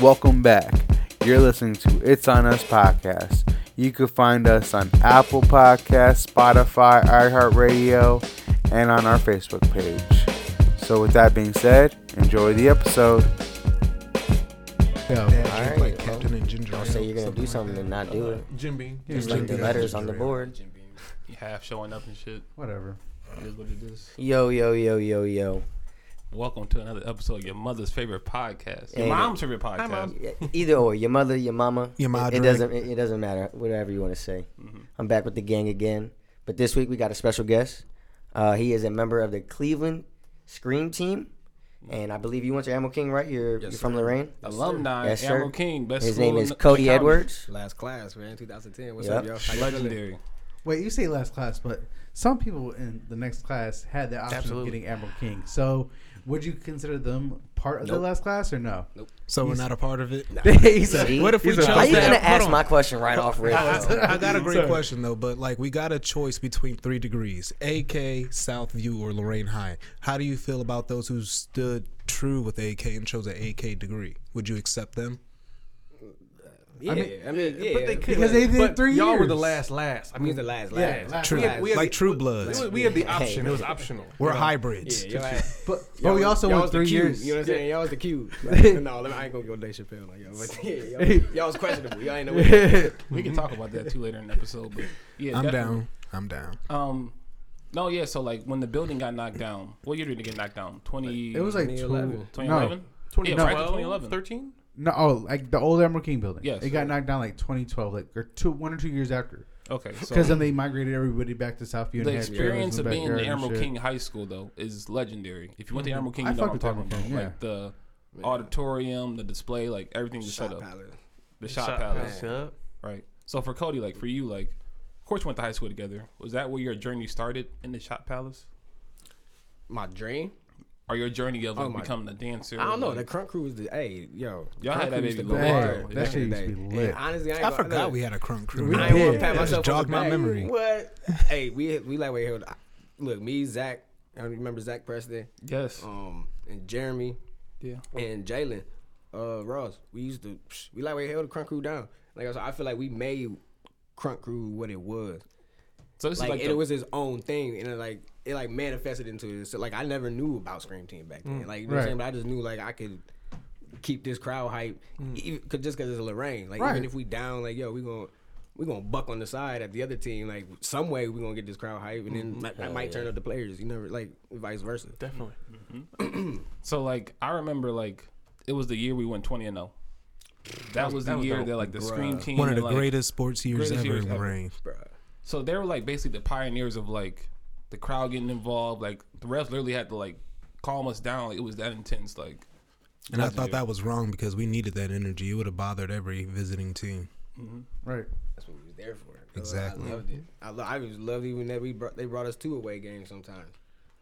welcome back. You're listening to It's On Us podcast. You can find us on Apple Podcasts, Spotify, iHeartRadio, and on our Facebook page. So, with that being said, enjoy the episode. Yeah, Dad Alright, like well, and Ginger. Don't say you're gonna do something something and not do it. Jim Beam. Just Yeah, like the yeah, letters on the board. Jim Beam. You half showing up and shit. Whatever. It is what it is. Yo, yo, yo, yo, yo. Welcome to another episode of your mother's favorite podcast. Your Hey. mom's favorite podcast. Mom. Either or, your mother, your mama. Your It, madre. it doesn't. It, it doesn't matter. Whatever you want to say. Mm-hmm. I'm back with the gang again. But this week we got a special guest. Uh, he is a member of the Cleveland Scream Team, and I believe you went to Ammo King, right? You're, you're from Lorain. Alumni, Yes, sir. Ammo King, best His name is Cody. Edwards. Last class, man, 2010. What's Yep. up, y'all? How y'all feeling? Legendary. Wait, you say last class, but some people in the next class had the option Absolutely. of getting Admiral King. So, would you consider them part of the last class or no? So we're not a part of it. He said- See? What if we He's a- chose How you that? gonna ask on. my question right off rip? I, I got a great Sorry. question though, but like we got a choice between three degrees: AK, Southview, or Lorain High. How do you feel about those who stood true with AK and chose an AK degree? Would you accept them? Yeah, I mean, yeah. but they could- Because they did but three y'all years. were the last, last. I I mean, mean, the last, Yeah, last. last True, We had- we had like the- True Bloods. we had the option. It was optional. We're You know? hybrids. Yeah, had, But, but we also y'all went three years. You know what I'm saying? Y'all was the cube. no, me- I ain't gonna go Dave Chappelle like y'all. But yeah, y'all, y'all was questionable. Y'all ain't know what We can talk about that too later in the episode. But yeah, I'm definitely. down. I'm down. Um, no, yeah. So like when the building got knocked down, what year did it get knocked down? Twenty. it was like 2011. 2011. No, yeah, right to 2011. 13? No, oh, like the old Admiral King building. Yes. it got knocked down like 2012, like or two, one or two years after. Okay, so Because then they migrated everybody back to Southview. and the had experience trailers of in the being in backyard and Emerald. King High School though is legendary. If you went to mm-hmm. Admiral King, I you know what I'm talking about. King, Like the auditorium, the display, like everything was set Shot up. Palace. The shot, Shot palace, Palace, right? So for Cody, like for you, like of course you went to high school together. Was that where your journey started in the shot palace? My dream? Or your journey of like, Oh, becoming a dancer? I don't know. like- The Crunk Crew was the, hey, yo. Y'all Crunk had that baby to lit, hard That shit in used to be lit. And honestly, I, ain't I gonna- forgot look, we had a crunk crew. We I ain't want did. to pat That myself just jogged my back. memory. What? hey, we we like wait here. Look, me, Zach. I don't remember Zach Preston, yes, um, and Jeremy, yeah. and Jalen, uh, Ross. We used to we like we held the Crunk Crew down. Like I, said, I feel like we made Crunk Crew what it was. So this Like, is like and the, it was his own thing, and it like it like manifested into it. So like I never knew about Scream Team back then. Mm. Like you know what I'm saying, but I just knew like I could keep this crowd hype, mm. even, cause, just because it's Lorain. Like Right. even if we down, like yo, we gonna we gonna buck on the side at the other team. Like some way we gonna get this crowd hype, and then mm-hmm. that, that might turn up the players. You never like vice versa. Definitely. Mm-hmm. so like I remember like it was the year we went twenty and zero. That was the that was year dope. that like the Scream team, One of and, the like, greatest sports years greatest ever years in ever. Lorain. So they were like basically the pioneers of like the crowd getting involved. Like the refs literally had to like calm us down. Like it was that intense. Like And I thought that was wrong because we needed that energy. It would have bothered every visiting team. Mm-hmm. Right. That's what we was there for. Exactly. I loved it. I, lo- I just loved even that we brought they brought us two away games sometimes.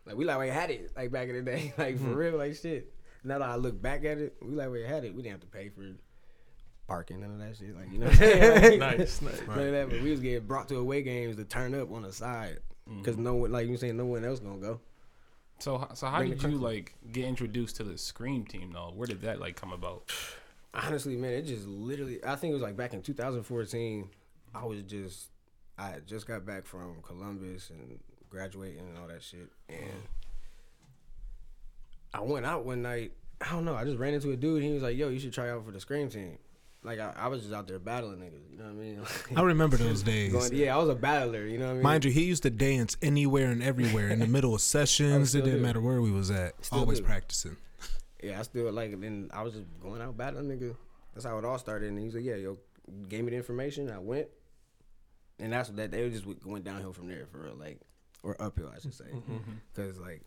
Like we like we had it like back in the day, like for mm-hmm. real, like shit. Now that I look back at it, we like we had it. We didn't have to pay for parking none of that shit. Like you know, what I'm saying? Like, Nice, nice. None of that, but we was getting brought to away games to turn up on the side because mm-hmm. no one, like you saying, no one else gonna go. so so how Bring did you like get introduced to the Scream team though? Where did that like come about? Honestly, man, it just literally. I think it was like back in 2014. I was just, I just got back from Columbus and graduating and all that shit, and I went out one night. I don't know. I just ran into a dude. He was like, "Yo, you should try out for the Scream team." Like I, I was just out there battling niggas. You know what I mean? I remember those days. Going, yeah, I was a battler. You know what I mean? Mind you, he used to dance anywhere and everywhere in the middle of sessions. It didn't do. matter where we was at. Still Always do. practicing. Yeah, I still like. And then I was just going out battling niggas. That's how it all started. And he was like, "Yeah, yo, gave me the information. I went, and that's that. They just went downhill from there for real, like or uphill, I should say, mm-hmm. because like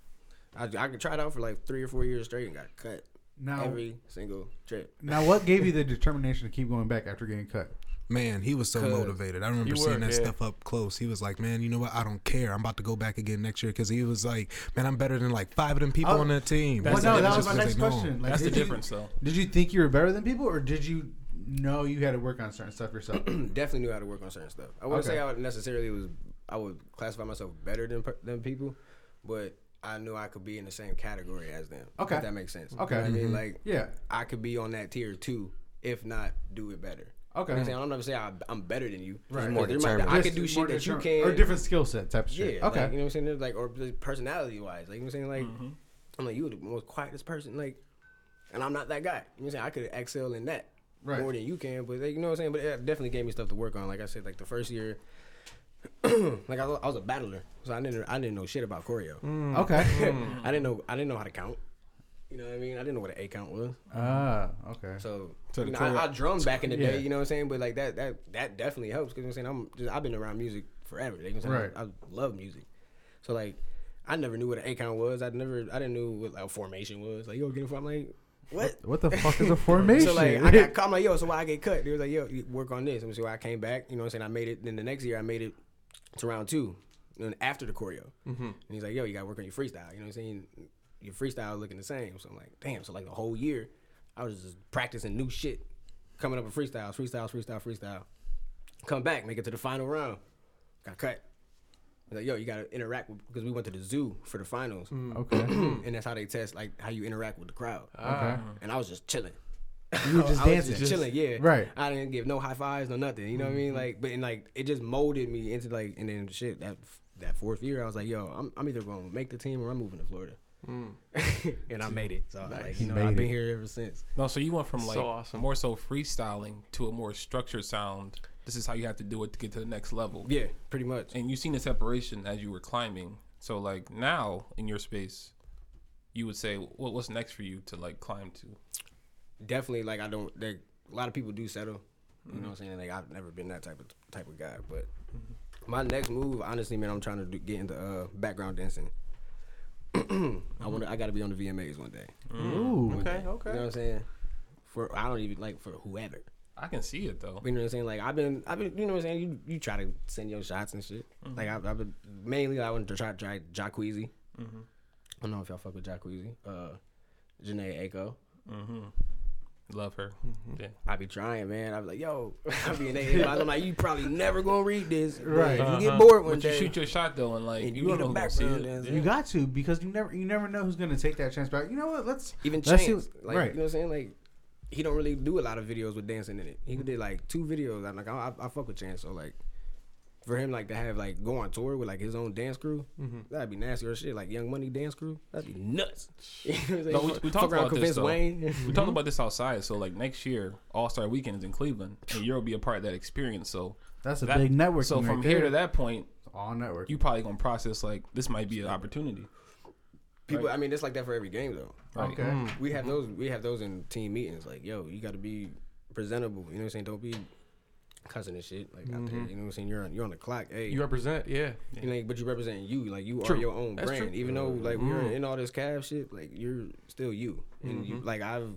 I I could try it out for like three or four years straight and got cut Now, every single trip. now, what gave you the determination to keep going back after getting cut? Man, he was so motivated. I remember seeing were, that yeah. stuff up close. He was like, "Man, you know what? I don't care. I'm about to go back again next year." Because he was like, "Man, I'm better than like five of them people Oh, on that team." That's well, the no, that difference was my next they know him. question. Like, That's the did you- difference though. Did you think you were better than people, or did you know you had to work on certain stuff yourself? Definitely knew how to work on certain stuff. I wouldn't Okay. say I would necessarily was I would classify myself better than than people, but I knew I could be in the same category as them. Okay. if that makes sense. Okay. you know what I mean, Mhm. like Yeah. I could be on that tier too, if not do it better. Okay. You know I'm saying? I'm never saying I- I'm better than you. Right. more There might- determined. I Just could do shit that you determined- can, or different skill set type of Yeah, shit. like, Okay. you know what I'm saying? There's like or personality wise, like you know what I'm saying, like Mm-hmm. I'm like you were the most quietest person, like, and I'm not that guy. You know what I'm saying? I could excel in that Right. more than you can, but like, you know what I'm saying. But it definitely gave me stuff to work on. Like I said, like the first year, like I was, I was a battler, so I didn't I didn't know shit about choreo. Okay. I didn't know I didn't know how to count. You know what I mean? I didn't know what an A count was. Ah. okay. So, So you know, choreo- I, I drummed back in the Yeah. day. You know what I'm saying? But like that that that definitely helps because you know I'm saying I'm just I've been around music forever. You know what I'm saying? Right. I, I love music. So like I never knew what an A count was. I never I didn't know what like a formation was. Like yo get it from I'm like what? What the fuck is a formation? So like I got caught. I'm like yo. So why I get cut? They was like yo, work on this. And so I came back. You know what I'm saying? I made it. Then the next year I made it to round two. And after the choreo, mm-hmm. and he's like, "Yo, you got to work on your freestyle." You know what I'm saying? Your freestyle looking the same. So I'm like, "Damn!" So like the whole year, I was just practicing new shit, coming up with freestyles, freestyles, freestyle, freestyle. Come back, make it to the final round, got cut. He's like, "Yo, you got to interact with because we went to the zoo for the finals, mm, Okay. and that's how they test like how you interact with the crowd." Okay. Ah. And I was just chilling. You were just I was dancing. just chilling, yeah. Right. I didn't give no high fives, no nothing. You know what I mean? Mm-hmm. Like, but and like it just molded me into like, and then shit that that fourth year, I was like, yo, I'm I'm either gonna make the team or I'm moving to Florida. Mm. and I made it. So like, you know, Made I've been it. here ever since. No, so you went from like So awesome. more so freestyling to a more structured sound. This is how you have to do it to get to the next level. Yeah, pretty much. And you seen the separation as you were climbing. So like now in your space, you would say what what's next for you to like climb to? Definitely, like I don't. Like, a lot of people do settle. You know what I'm mm-hmm. saying? Like I've never been that type of type of guy. But my next move, honestly, man, I'm trying to do, get into uh, background dancing. I want. to I got to be on the VMAs one day. Mm. Ooh. Okay, okay. You know what I'm saying? For I don't even like for whoever. I can see it though. You know what I'm saying? Like I've been, I've been, you know what I'm saying? You you try to send your shots and shit. Mm-hmm. Like I've, I've been mainly I wanted to try try Jacqueezy. Mm-hmm. I don't know if y'all fuck with Jacqueezy. Uh, Jhené Aiko. Love her. Mm-hmm. Yeah. I be trying, man. I be like, yo, I be in their. I'm like, you probably never gonna read this, Right. Right? You get uh-huh. bored one But you day. shoot your shot though, and like And you, you don't need a know who's gonna see background it. dancer. You got to because you never you never know who's gonna take that chance. But you know what? Let's Even let's see Chance, what- like right. you know what I'm saying? Like he don't really do a lot of videos with dancing in it. He did like two videos. I'm like, I, I, I fuck with Chance, so like. For him, like to have like go on tour with like his own dance crew, mm-hmm. that'd be nasty or shit. Like Young Money dance crew, that'd be nuts. You know what I'm saying? No, we, Fuck- we talked around about this Vince though. Wayne. We talked about this outside. So like next year, All Star Weekend is in Cleveland, and you'll be a part of that experience. So That's a that- big network. So from here to that point, all network. you probably gonna process like this might be an opportunity. People, I mean, it's like that for every game though. Right. okay. Mm-hmm. We have those. We have those in team meetings. Like, yo, you got to be presentable. You know what I'm saying? Don't be cussing and shit like out there. Mm-hmm. You know what I'm saying? You're on, you're on the clock. Hey, You represent, yeah. you know, but you represent you. Like you True. are your own That's brand. true. Even though like we're mm. in all this calf shit, like you're still you. And you mm-hmm. like I've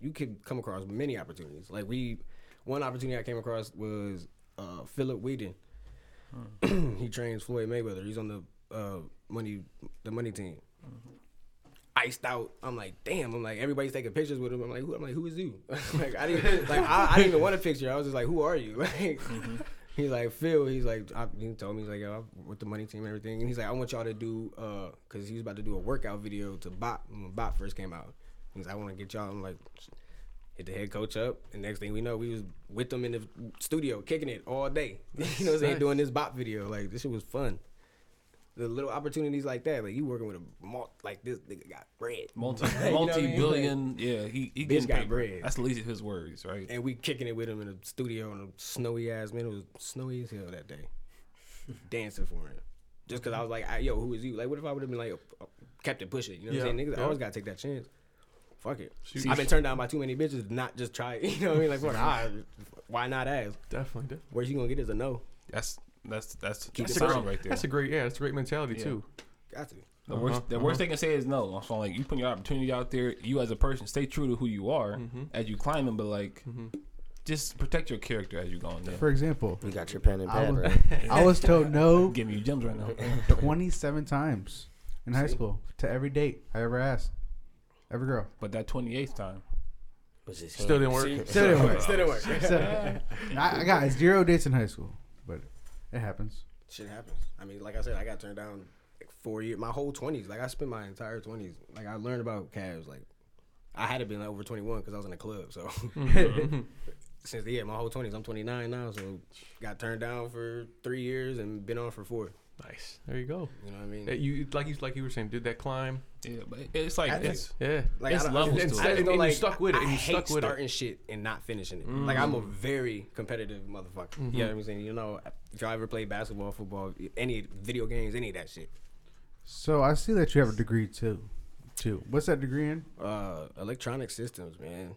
you could come across many opportunities. Like we, one opportunity I came across was uh, Philip Whedon. Hmm. he trains Floyd Mayweather. He's on the uh, money the money team. Mm-hmm. Iced out. I'm like, damn. I'm like, everybody's taking pictures with him. I'm like, who? I'm like, who is you? like, I didn't like, I, I didn't even want a picture. I was just like, who are you? Like, he's like, Phil. He's like, I, he told me he's like, yo, I'm with the money team and everything. And he's like, I want y'all to do, uh, cause he was about to do a workout video to Bot when Bot first came out. He's like, I want to get y'all. I'm like, hit the head coach up. And next thing we know, we was with them in the studio kicking it all day. you know what I'm saying? Nice. Doing this Bot video. Like, this shit was fun. The little opportunities like that, like you working with a malt, like this nigga got bread. Multi You know what I mean? multi billion. Yeah, he he Bitch got paper. bread. That's the least of his worries, right? and we kicking it with him in the studio on a snowy ass man. It was snowy as hell that day, dancing for him. Just cause I was like, I, "Yo, who is you?" Like, what if I would have been like, uh, kept it pushing? You know what I'm saying? Niggas Yeah. always gotta take that chance. Fuck it. Shoot. I've been turned down by too many bitches not just try. it. You know what I mean? Like, fuck, ah, why not ask? Definitely. definitely. Where you gonna get is a no. That's that's that's Keep that's it sound simple. right there. That's a great, yeah, that's a great mentality Yeah. too. Got to. The worst, Uh-huh, the worst they can say is no. So like you put your opportunity out there. You as a person, stay true to who you are Mm-hmm. as you climb them, but like just protect your character as you go in there. For example, You got your pen and I was, right? I was told no Giving you gems right now. 27 times in high school to every date I ever asked. Every girl. But that twenty eighth time, Was his Still didn't work. See? Still didn't work. Still didn't work. So, I, I got zero dates in high school, but it happens. Shit happens. I mean, like I said, I got turned down like four years, my whole twenties. Like I spent my entire twenties. Like I learned about Cavs. Like I had to been over twenty one because I was in a club. So mm-hmm. since the yeah, my whole twenties, I'm 29 now. So got turned down for three years and been on for four. Nice. There you go. You know what I mean? You like you like you were saying, did that climb? Yeah, but it's like I it's Yeah. Like It's I don't- levels I to just it. And know, you like, stuck with it, I, and you I hate stuck with it. starting shit and not finishing it. Like I'm a very competitive motherfucker. You know what I'm saying? You know, if y'all ever played basketball, football, any video games, any of that shit. So I see that you have a degree too. Too. What's that degree in? Uh, electronic systems, man.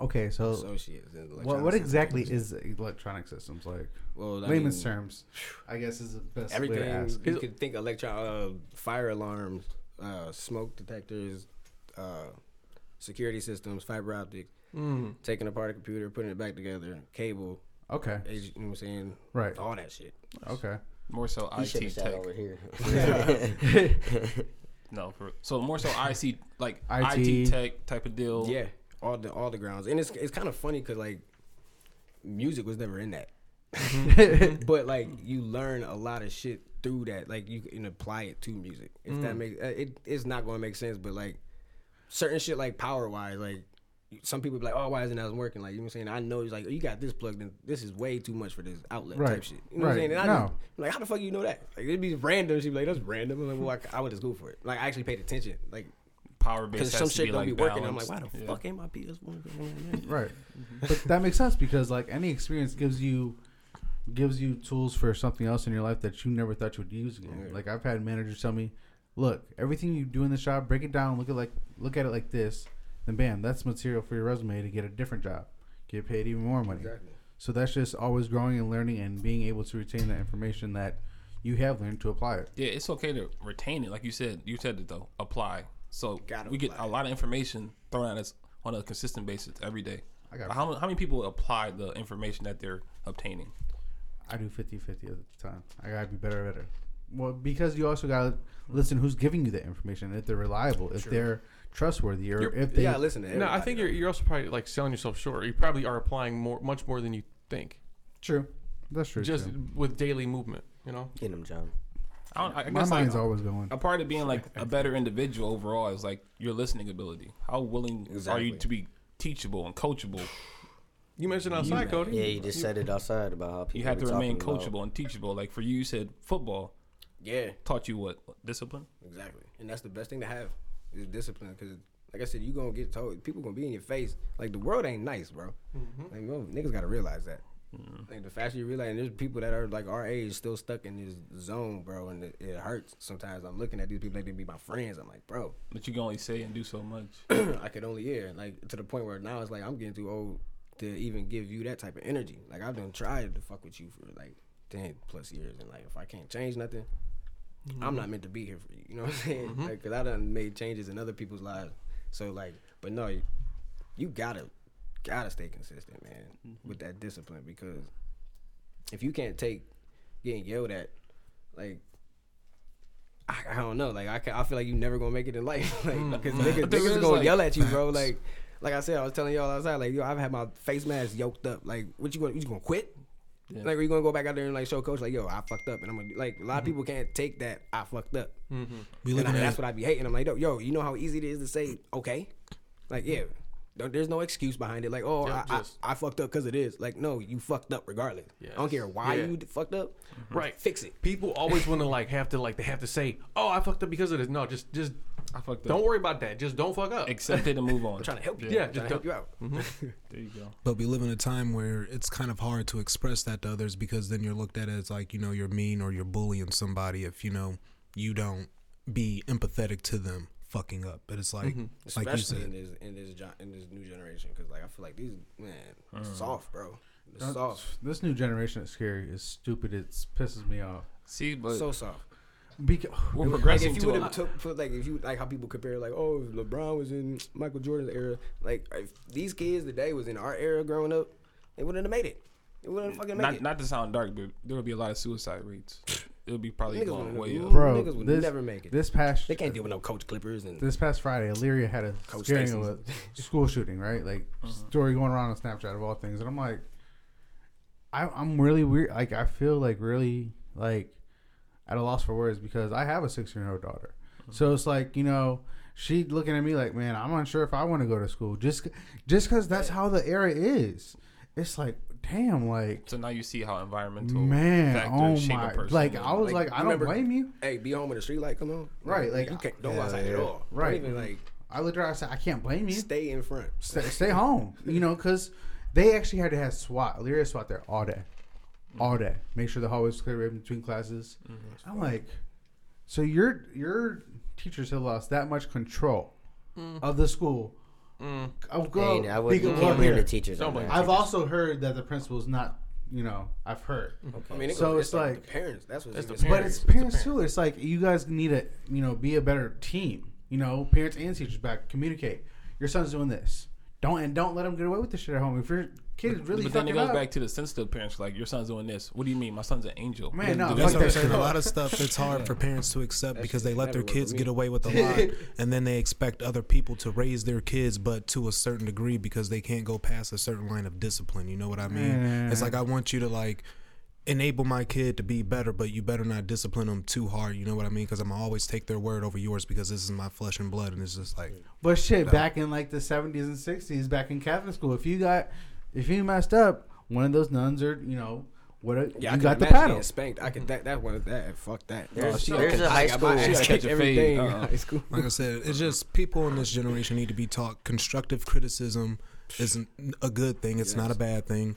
Okay, so Associates. in what electronic what systems. exactly is electronic systems like? Well, I Layman's mean, terms, I guess is the best way Everything to ask. you could think electron, uh, fire alarms, uh, smoke detectors, uh, security systems, fiber optics, Mm. taking apart a computer, putting it back together, cable, Okay, you know what I'm saying? right. All that shit. Okay. more so You should IT have tech. over here. No, for, so more so IC like IT. IT tech type of deal. Yeah, all the all the grounds, and it's it's kind of funny because like music was never in that, but like you learn a lot of shit through that. Like you can apply it to music. If that makes uh, it, it's not going to make sense, but like certain shit like power wise, like some people be like, oh, why isn't that working? Like you know what I'm saying? I know it's like oh, you got this plugged in. This is way too much for this outlet Right. type shit. You know what I'm saying? And I No. just, I'm like, how the fuck you know that? Like it'd be random. She'd be like, that's random. I'm like, well, I, I went to school for it. Like I actually paid attention. Like Power because some shit be don't like be working. I'm like, why the Yeah. fuck ain't my PS1? Right. But that makes sense because like any experience gives you gives you tools for something else in your life that you never thought you would use again. Like I've had managers tell me, "Look, everything you do in the job, break it down, look at like look at it like this, then bam, that's material for your resume to get a different job, get paid even more money." Exactly. So that's just always growing and learning and being able to retain that information that you have learned to apply it. Yeah, it's okay to retain it. Like you said, you said it though. Apply. So Gotta we get a lot of information thrown at us on a consistent basis every day. I got How, how many people apply the information that they're obtaining? I do 50 50 at the time. I gotta be better at it. Well, because you also gotta listen who's giving you the information, if they're reliable, if they're trustworthy, or You're- if they. Yeah, listen to No, I think you're you're also probably like selling yourself short. You probably are applying more, much more than you think, True. That's true. just too. with daily movement. You know. Get him, John. I, don't, I My guess like, mind's always going. a part of being like a better individual overall is like your listening ability. How willing are you to be teachable and coachable? You mentioned outside, Cody. Yeah, you just said it outside about how people You have be to remain talking about- coachable and teachable. Like for you, you said football Yeah, taught you what discipline. exactly. And that's the best thing to have is discipline. Because, like I said, you gonna get told. People gonna be in your face. Like the world ain't nice, bro. Mm-hmm. Like well, niggas gotta realize that. Mm. Like the faster you realize, and there's people that are like our age still stuck in this zone, bro, and it, it hurts sometimes. I'm looking at these people like they be my friends. I'm like, bro, But you can only say and do so much. I could only hear like to the point where now it's like I'm getting too old to even give you that type of energy. Like I've done tried to fuck with you for like ten plus years, and like if I can't change nothing, I'm mm-hmm. not meant to be here for you. You know what I'm saying? Mm-hmm. Like, cause I done made changes in other people's lives. So like, but no, you, you gotta gotta stay consistent, man, mm-hmm. with that discipline because if you can't take getting yelled at, like. I, I don't know. Like I, can, I feel like you never gonna make it in life. Like, cause niggas, But there niggas is, gonna like, yell at you, bro. Like, like I said, I was telling y'all outside. Like, yo, I've had my face mask yoked up. Like, what you gonna, you gonna quit? Yeah. Like, are you gonna go back out there and like show coach like, yo, I fucked up, and I'm gonna like, a lot of mm-hmm. people can't take that I fucked up, mm-hmm. We and I, that's what I'd be hating. I'm like, yo, yo, you know how easy it is to say okay, like, yeah. Don't- There's no excuse behind it. Like, oh, Yeah, I, just- I, I fucked up because it is. Like, no, you fucked up regardless. I don't care why Yeah. you fucked up. Right. Fix it. People always want to like have to like they have to say, "Oh, I fucked up because of this." No, just just I fucked up. don't worry about that. Just don't fuck up. Accept it and move on. I'm trying to help you. Yeah, I'm just help don't- you out. There you go. but we live in a time where it's kind of hard to express that to others because then you're looked at as like you know you're mean or you're bullying somebody if you know you don't be empathetic to them fucking up. But it's like like you especially in this in this gen- in this new generation because like I feel like these man Mm. soft bro, soft, This new generation is scary. It's stupid. It pisses me off. See, but so soft. Because we're progressing Like if you to would a have took put like if you like how people compare like oh if LeBron was in Michael Jordan's era like if these kids today was in our era growing up they wouldn't have made it. They wouldn't have fucking make not it. not to sound dark, but there would be a lot of suicide rates. It would be probably Niggas going way up. bro, niggas would this, never make it. This past they can't deal with no coach Clippers and this past Friday, Elyria had a Coach scaring Stacy's- of a school shooting, right? Like uh-huh. story going around on Snapchat of all things, and I'm like, I, I'm really weird. Like I feel like really like at a loss for words because I have a six year old daughter. Mm-hmm. So it's like you know she looking at me like, man, I'm unsure if I want to go to school just just because that's how the era is. It's like, damn, like So now you see how environmental man, factors oh shape my, a person. like I was Like, like, I don't remember- blame you. Hey, be home when the street light come on. Right, like, you can't don't go yeah, outside at all. right. Don't even like I looked at her. I said, I can't blame you. stay in front. stay, stay home. You know, because they actually had to have SWAT, Lyria SWAT there all day, all day. Make sure the hallways clear in between classes. Mm-hmm. I'm like, so your your teachers have lost that much control mm. of the school. Mm. I'll go. Hey, I would, you because- can't well, blame here, the teachers on Somebody- that. I've also heard that the principal's not. You know, I've heard. Mm-hmm. I mean, it So goes, it's like, like- the parents. That's what It's it's the But it's It's the parents too. It's like you guys need to, you know, be a better team. You know, parents and teachers back communicate. Your son's doing this. Don't and don't let him get away with this shit at home. If your kid is really but then it goes up, back to the sensitive parents. Like your son's doing this. What do you mean? My son's an angel. Man, no, fuck That's what I'm that saying. shit. A lot of stuff it's hard for parents to accept because they let their kids get away with a lot, and then they expect other people to raise their kids, but to a certain degree because they can't go past a certain line of discipline. You know what I mean? It's like I want you to like enable my kid to be better, but you better not discipline them too hard. You know what I mean? Because I'm always take their word over yours because this is my flesh and blood, and it's just like but shit, back in like the seventies and sixties, back in Catholic school, if you got, if you messed up, one of those nuns or you know, what a, Yeah, you can got the imagine paddle. spanked. I could that that one that fuck that. There's- oh, she there's a high I got my school- ass She gotta catch a every in uh-uh. high school. like I said, it's just people in this generation need to be taught constructive criticism isn't a good thing. It's not a bad thing.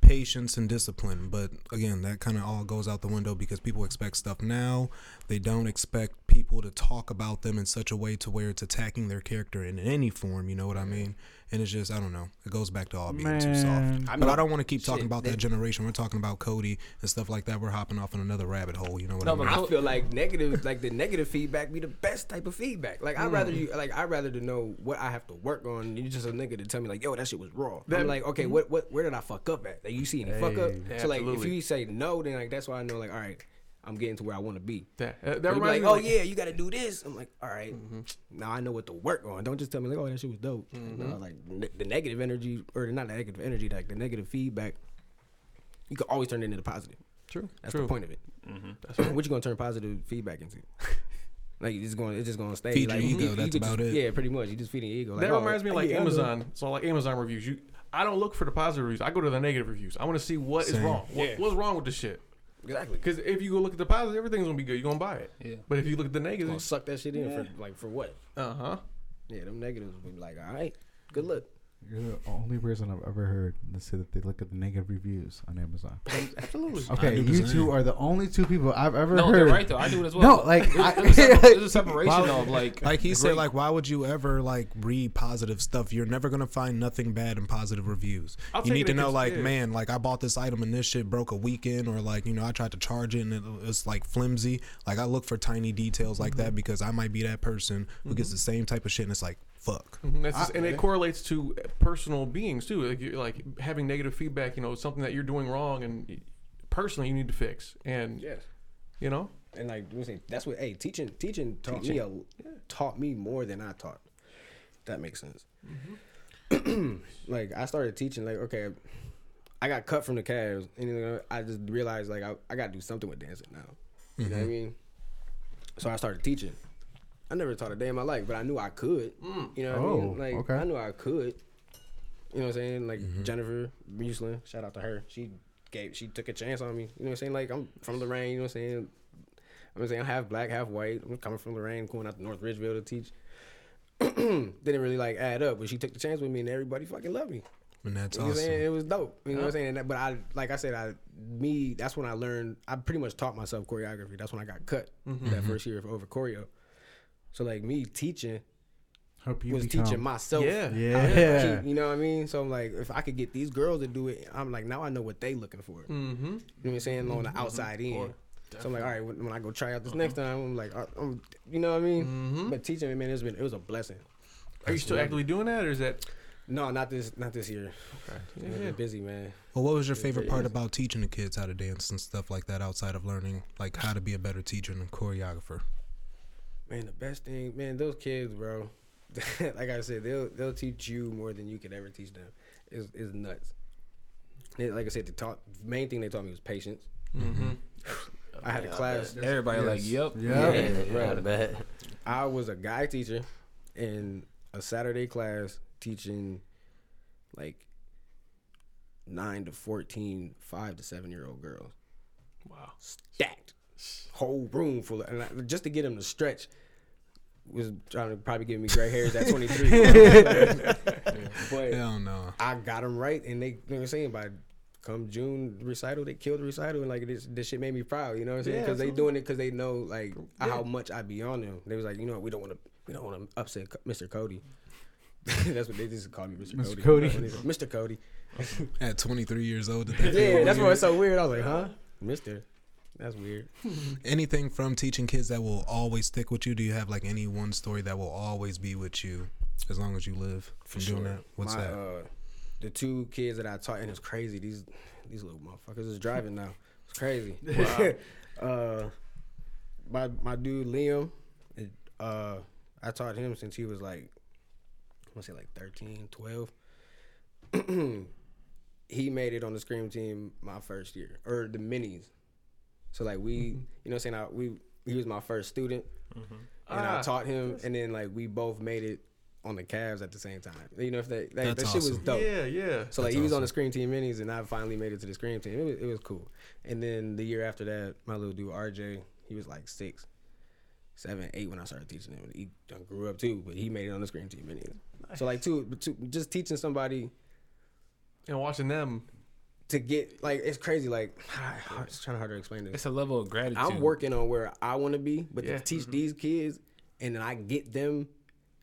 Patience and discipline, but again, that kind of all goes out the window because people expect stuff now. They don't expect people to talk about them in such a way to where it's attacking their character in any form. You know what I mean? And it's just I don't know. It goes back to all being too soft. Man. I but I don't want to keep talking about they- that generation. We're talking about Cody and stuff like that. We're hopping off in another rabbit hole. You know what No, I mean? but I feel like negative, like the negative feedback, be the best type of feedback. Like I'd rather mm. you, like I'd rather to know what I have to work on. You just a nigga to tell me like, yo, that shit was raw. That- I'm like, okay, what, what, where did I fuck up at? Like you see any fuck up? Hey. So like, if you say no, then like that's why I know like, all right, I'm getting to where I want to be. That, uh, that They be reminds like, me oh like- yeah, you got to do this. I'm like, all right, mm-hmm. now I know what to work on. Don't just tell me like, oh that shit was dope. Mm-hmm. No, like ne- the negative energy or not the negative energy, like the negative feedback, you can always turn it into the positive. True. That's true. the point of it. Mm-hmm. what you gonna turn positive feedback into? like it's going, it's just gonna stay. Feed your like, ego, you- you that's could about just- it. Yeah, pretty much. You just feeding your ego. Like, that oh, reminds me of like yeah, Amazon. So like Amazon reviews, you I don't look for the positive reviews. I go to the negative reviews. I want to see what is Same. wrong. What, Yeah. What's wrong with the shit? Exactly. Because if you go look at the positive, everything's gonna be good. You're gonna buy it. Yeah. But if you look at the Gonna negatives, suck that shit in for like for what? uh huh. Yeah, them negatives will be like, all right, good luck. You're the only person I've ever heard that say that they look at the negative reviews on Amazon. Absolutely. Okay, you two are the only two people I've ever No, heard. they're right though. I do it as well. No, like, I- there's, a there's a separation of like Like he said, like why would you ever like read positive stuff? You're never gonna find nothing bad in positive reviews. I'll you need to know, like, yeah. man, like I bought this item and this shit broke a weekend, or like you know I tried to charge it and it was like flimsy. Like I look for tiny details like Mm-hmm. that because I might be that person who gets the same type of shit and it's like fuck. Mhm, That's just, and it correlates to personal beings too. Like you like having negative feedback. You know, something that you're doing wrong, and personally you need to fix. And Yes. you know, And like we say, that's what. Hey, teaching, teaching taught me a, taught me more than I taught. That makes sense. like I started teaching. Like okay, I got cut from the Cavs, and you know, I just realized like I, I got to do something with dancing now. You know what I mean? So I started teaching. I never taught a day in my life, but I knew I could. Mm. You know what I Oh, mean? Like okay. I knew I could. You know what I'm saying? Like mm-hmm. Jennifer Muslin, shout out to her. She gave she took a chance on me. You know what I'm saying? Like I'm from Lorain, you know what I'm saying? I'm saying I'm half black, half white. I'm coming from Lorain, going out to North Ridgeville to teach. Didn't really like add up, but she took the chance with me and everybody fucking loved me. And that's You know what I'm saying? awesome. It was dope. You know what I'm saying? And that- But I, like I said, I, me, that's when I learned. I pretty much taught myself choreography. That's when I got cut mm-hmm. that mm-hmm. first year of over choreo. So like me teaching Hope you was become- teaching myself. Yeah. Yeah. keep- you know what I mean? So I'm like, if I could get these girls to do it, I'm like, now I know what they looking for. Mm-hmm. You mm-hmm. know what I'm saying? On the mm-hmm. outside end. So I'm like, all right, when, when I go try out this uh-huh. next time, I'm like, I- I'm, you know what I mean? Mm-hmm. But teaching, man, it's been it was a blessing. are you still actively doing that, or is that? No, not this, not this year. Yeah, yeah. been busy, man. Well, what was your favorite part about teaching the kids how to dance and stuff like that outside of learning like how to be a better teacher and choreographer? Man, the best thing, man, those kids, bro. like I said, they'll they'll teach you more than you could ever teach them. Is is nuts. They- like I said, the taught main thing they taught me was patience. Mm-hmm. I had a Yeah, I class. Everybody like, yep. Yeah. Yeah, I bet. I was a guy teacher in a Saturday class teaching like nine to 14, five to seven year old girls. Wow. Stacked. Whole room full of, and I, just to get him to stretch was trying to probably give me gray hairs at 23. but Hell no. I got them right, and they, you know what I'm saying, by come June recital, they killed the recital, and like this, this shit made me proud, you know what I'm saying? Yeah, Because they doing it because they know like how much I be on them. They was like, you know, what, we don't want to, we don't want to upset Mr. Cody. That's what they just called me, Mr. Mr. Cody. Cody. Mr. Cody. At 23 years old, Yeah, that's why it's so weird. I was like, huh, Mister. That's weird. Anything from teaching kids that will always stick with you? Do you have like any one story that will always be with you as long as you live from doing that? What's My, that? Uh, the two kids that I taught, and it's crazy. These these little motherfuckers is driving now. It's crazy. uh, my my dude Liam, it, uh, I taught him since he was like, I want to say like 13, 12. he made it on the scream team my first year, or the minis. So like we, you know, what I'm saying I, we he was my first student, and I Ah, taught him, and then like we both made it on the Cavs at the same time. You know, if that like, that That's shit was awesome. dope. Yeah, yeah. So like That's he was on the Scream Team minis, and I finally made it to the Scream Team. It was, it was cool. And then the year after that, my little dude RJ, he was like six, seven, eight when I started teaching him. He grew up too, but he made it on the Scream Team minis. So like two, two, just teaching somebody And watching them. To get like it's crazy. Like it's kind of hard to explain this. It's a level of gratitude. I'm working on where I want to be, but Yeah. to teach mm-hmm. these kids and then I get them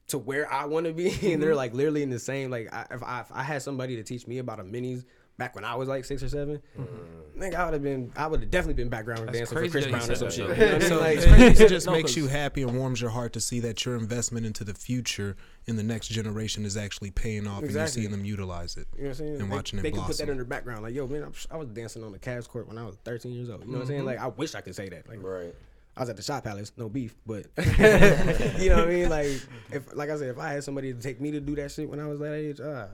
to where I want to be, and they're mm-hmm. like literally in the same. Like I, if, I, if I had somebody to teach me about a minis back when I was like six or 7 think I would have been. I would have definitely been background That's dancing for Chris Brown or said some shit. You know I mean? So Like, it just makes you happy and warms your heart to see that your investment into the future in the next generation is actually paying off and you're seeing them utilize it. You know what I'm saying? And they, watching it they can put that in their background. Like, yo, man, I'm, I was dancing on the Cavs court when I was 13 years old. You know what I'm saying? Like, I wish I could say that. Like, Right. I was at the shop palace, no beef, but you know what I mean. Like, if like I said, if I had somebody to take me to do that shit when I was that age, ah,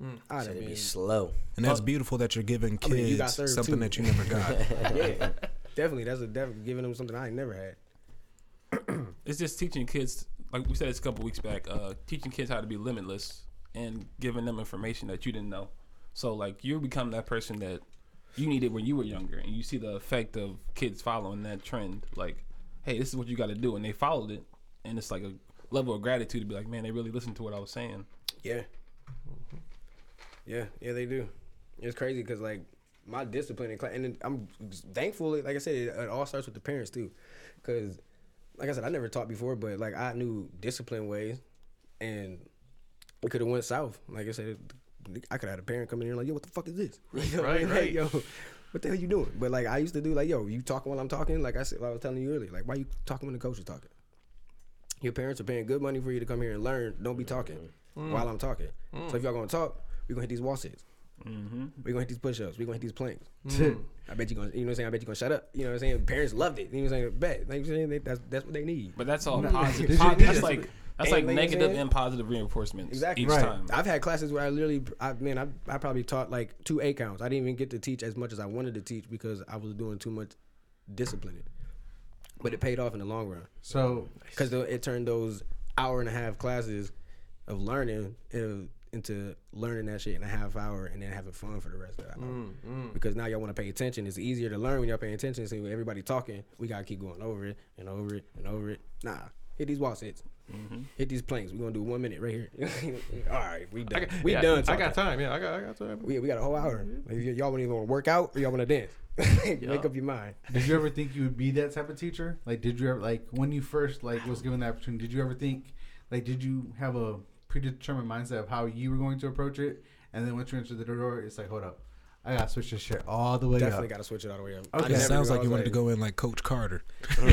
I'd Said have it'd been. be slow. And that's beautiful that you're giving I mean, you kids something too. that you never got. yeah, definitely. That's a definitely giving them something I ain't never had. It's just teaching kids, like we said this a couple weeks back, uh, teaching kids how to be limitless and giving them information that you didn't know. So like you become that person that you needed when you were younger, and you see the effect of kids following that trend. Like, hey, this is what you got to do, and they followed it, and it's like a level of gratitude to be like, man, they really listened to what I was saying. Yeah, yeah, yeah. They do. It's crazy because like my discipline in class, and I'm thankful. Like I said, it, it all starts with the parents too, because like I said, I never taught before, but like I knew discipline ways, and it could have went south. Like I said, I could have had a parent come in here like, yo, what the fuck is this? You know what I Right. Like, right. yo, what the hell you doing? But like I used to do like, yo, you talking while I'm talking. Like I said, like I was telling you earlier, like why you talking when the coach is talking? Your parents are paying good money for you to come here and learn. Don't be talking mm. while I'm talking. So if y'all gonna talk, we gonna hit these wall sits. Mm-hmm. We gonna hit these push-ups. We're gonna hit these planks. I bet you gonna, you know what I'm saying. I bet you gonna shut up. You know what I'm saying. Parents loved it. You know what I'm saying. Bet. Like you saying, they, that's that's what they need. But that's all No. positive. Did you- Po- that's like that's Hey, like you know what I'm negative saying? and positive reinforcement Exactly. each Right. time. I've had classes where I literally, I man, I, I probably taught like two A counts. I didn't even get to teach as much as I wanted to teach because I was doing too much disciplining. But it paid off in the long run So because it turned those hour and a half classes of learning uh, into learning that shit in a half hour and then having fun for the rest of the hour. Mm, mm. Because now y'all want to pay attention. It's easier to learn when y'all paying attention. So when everybody talking, we gotta keep going over it and over it and over it. Nah, hit these wall sits. Mm-hmm. Hit these planks. We gonna do one minute right here. All right, we done. got, we yeah, done. I got time. Yeah, I got, I got time. We, we got a whole hour. Mm-hmm. Like, y'all want to want to work out or y'all want to dance? Make up your mind. Did you ever think you would be that type of teacher? Like, did you ever like when you first like was given the opportunity? Did you ever think like did you have a predetermined mindset of how you were going to approach it? And then once you enter the door, it's like, hold up, I gotta switch this shit all the way up. Definitely up. got to switch it all the way up. Okay. It sounds like you was wanted to go in like Coach Carter. I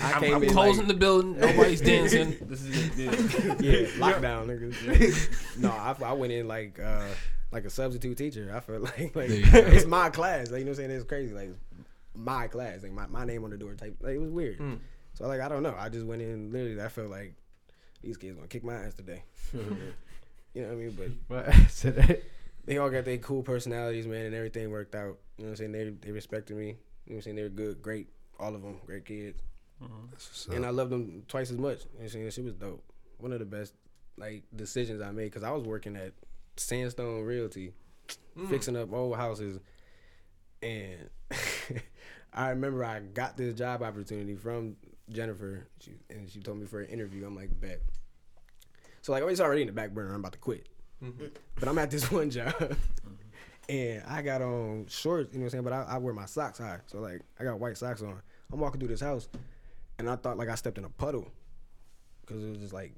I'm, came I'm in closing like, the building. Nobody's dancing. This is it. Yeah. yeah, lockdown, niggas. no, I, I went in like uh, like a substitute teacher. I felt like like There you go. it's my class. Like you know what I'm saying? It's crazy. Like my class. Like my, my name on the door type. Like it was weird. So like I don't know. I just went in. Literally, I felt like these kids gonna kick my ass today. you know what I mean? But But I said, they all got their cool personalities, man, and everything worked out. You know what I'm saying? They they respected me. You know what I'm saying? They were good, great, all of them, great kids. And I loved them twice as much. You know what I'm saying? She was dope. One of the best like decisions I made because I was working at Sandstone Realty, fixing up old houses, and I remember I got this job opportunity from Jennifer, she, and she told me for an interview. I'm like, bet. So like, it's already in the back burner. I'm about to quit, mm-hmm. but I'm at this one job, and I got on shorts. You know what I'm saying? But I, I wear my socks high, so like, I got white socks on. I'm walking through this house, and I thought like I stepped in a puddle, because it was just like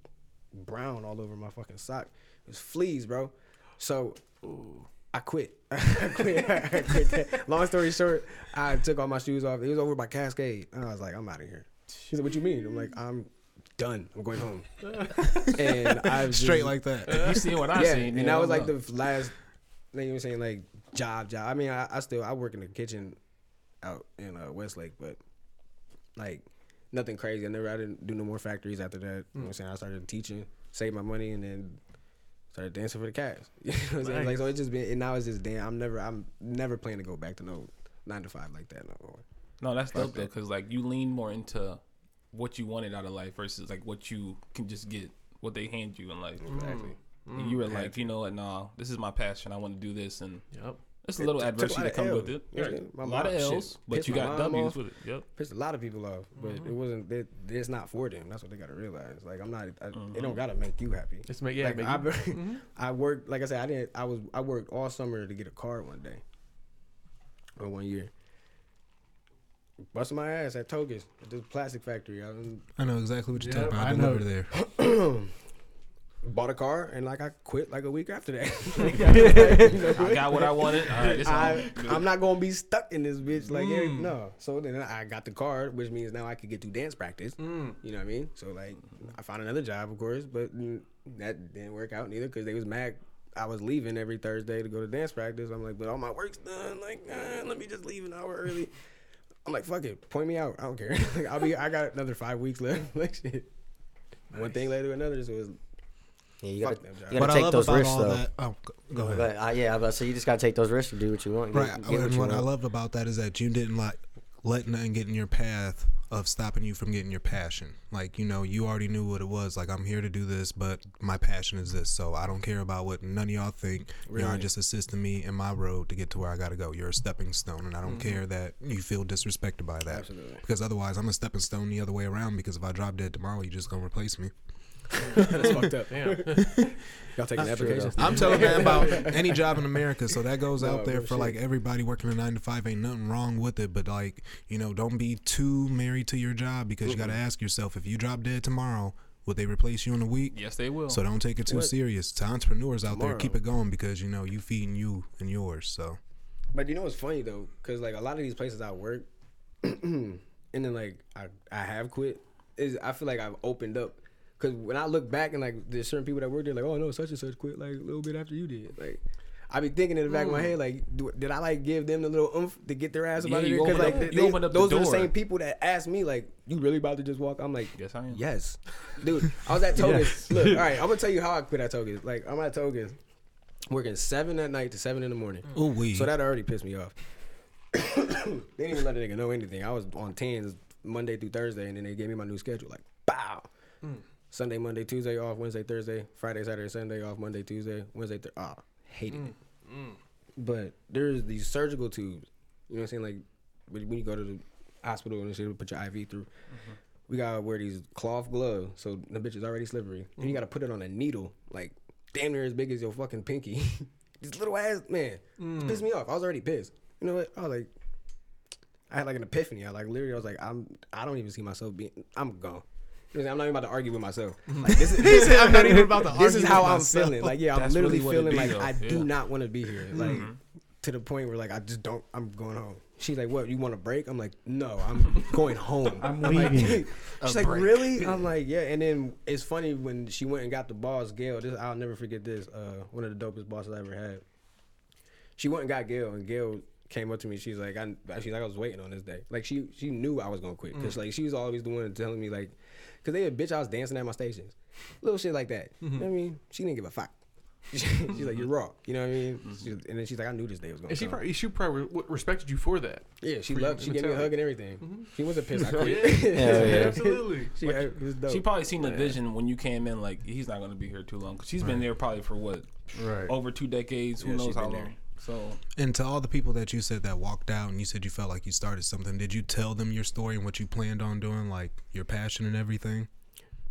brown all over my fucking sock. It was fleas, bro. So I quit. I quit. I quit. Long story short, I took all my shoes off. It was over by Cascade. And I was like, I'm out of here. She said, What you mean? I'm like, I'm done. I'm going home. and I was Straight just- like that. You seen what I yeah, seen? and yeah, that was like know. the last. Like you were saying, like job, job. I mean, I, I still I work in the kitchen out in uh, Westlake, but like nothing crazy. I never I didn't do no more factories after that. You know what I'm saying? I started teaching, saved my money, and then started dancing for the cash. You know what I'm saying? Like so, it just been and now it's just damn. I'm never I'm never planning to go back to no nine to five like that no more. No, that's dope though, because like you lean more into what you wanted out of life versus like what you can just get, what they hand you in life. Exactly. And you were like, you know what, nah, this is my passion. I want to do this, and Yep. it's a little Took- took adversity lot that of comes with it. Yeah, Right. my a lot of mom- shit, L's, but pissed you got mom W's off. with it. Yep. pissed a lot of people off, but Mm-hmm. it wasn't. It, it's not for them. That's what they got to realize. Like I'm not. I, It Mm-hmm. don't gotta make you happy. It's make yeah. like make I, you- Mm-hmm. I worked. Like I said, I didn't. I was. I worked all summer to get a car one day, or one year. Busting my ass at Togus at this plastic factory. I done I know exactly what you're Yep, talking about. I I know. delivered there. bought a car and like I quit like a week after that. I got what I wanted. All right, I, I'm not gonna be stuck in this bitch like every- Mm. no. So then I got the car, which means now I could get to dance practice. Mm. You know what I mean? So like I found another job, of course, but that didn't work out neither because they was mad. I was leaving every Thursday to go to dance practice. I'm like, but all my work's done. Like, nah, let me just leave an hour early. I'm like, fuck it, point me out. I don't care. like, I'll be. I got another five weeks left. like shit. One thing led to another. So it was Yeah, you fuck gotta, them you gotta take those risks though. that. Oh, go- go ahead. But uh, yeah, but so you just gotta take those risks to do what you want. Get, Right. get what and you what I want. loved about that is that you didn't like let nothing get in your path of stopping you from getting your passion. Like, you know, you already knew what it was. Like, I'm here to do this, but my passion is this. So I don't care about what none of y'all think. Y'all just assisting me in my road to get to where I got to go. You're a stepping stone, and I don't mm-hmm. care that you feel disrespected by that. Absolutely. Because otherwise, I'm a stepping stone the other way around. Because if I drop dead tomorrow, you're just gonna replace me. That's fucked up. Damn. Y'all taking applications? I'm telling man about any job in America. So that goes No, out there for shit. like everybody working a nine to five. Ain't nothing wrong with it, but like you know, don't be too married to your job because you got to ask yourself if you drop dead tomorrow, would they replace you in a week? Yes, they will. So don't take it too What? serious. To entrepreneurs out there, Tomorrow. keep it going because you know you feeding you and yours. So But you know what's funny though, because like a lot of these places I work, and then like I I have quit. Is I feel like I've opened up. Cause when I look back and like there's certain people that work there, like oh no, such and such quit like a little bit after you did. Like I be thinking in the back of my mm. head, like do, did I like give them the little oomph to get their ass Yeah, about it? Because like up- they, you opened up the those are the same people that asked me like, you really about to just walk? I'm like, Yes, I am. Yes, dude. I was at Togus. Look, all right, I'm gonna tell you how I quit at Togus. Like I'm at Togus, working seven at night to seven in the morning. Mm. oh we So that already pissed me off. they didn't even let a nigga know anything. I was on tens Monday through Thursday, and then they gave me my new schedule. Like, bow. Mm. Sunday, Monday, Tuesday off. Wednesday, Thursday, Friday, Saturday, Sunday off. Monday, Tuesday, Wednesday. Th- ah, hated it. Mm, mm. But there's these surgical tubes. You know what I'm saying? Like when you go to the hospital and shit, put your IV through. Mm-hmm. We gotta wear these cloth gloves, so the bitch is already slippery. And you mm. gotta put it on a needle, like damn near as big as your fucking pinky. this little ass man, it pissed me off. I was already pissed. You know what? I was like, I had like an epiphany. I like literally, I was like, I'm, I don't even see myself being, I'm gone. You know what I'm not even about to argue with myself. Like this is, I'm not even about to this is how I'm myself. feeling. Like yeah, I'm That's literally really what it feeling be, like though. I do Yeah. Mm-hmm. not want to be here. Like to the point where like I just don't. I'm going home. She's like, "What? You want a break?" I'm like, "No, I'm going home. I'm like, leaving. She's like, "Really?" I'm like, "Yeah." And then it's funny when she went and got the boss, Gail. This I'll never forget this. Uh, one of the dopest bosses I ever had. She went and got Gail, and Gail came up to me. She's like, "I," she's like, "I was waiting on this day." Like she she knew I was gonna quit because like she was always the one telling me like, because they a bitch I was dancing at my stations, little shit like that. You know what I mean? She didn't give a fuck. she's like, "You're raw." You know what I mean? Mm-hmm. She- and then she's like, "I knew this day was gonna And she come." probably, she probably respected you for that. yeah, she loved. you She gave me a hug and everything. Mm-hmm. She wasn't pissed. I Yeah, quit. Hell yeah. absolutely. she, it was dope. She probably seen the vision when you came in. Like he's not gonna be here too long. Cause she's been there probably for what Right. over two decades. Who Yeah, knows how long? there. So And to all the people that you said that walked out and you said you felt like you started something, did you tell them your story and what you planned on doing, like your passion and everything?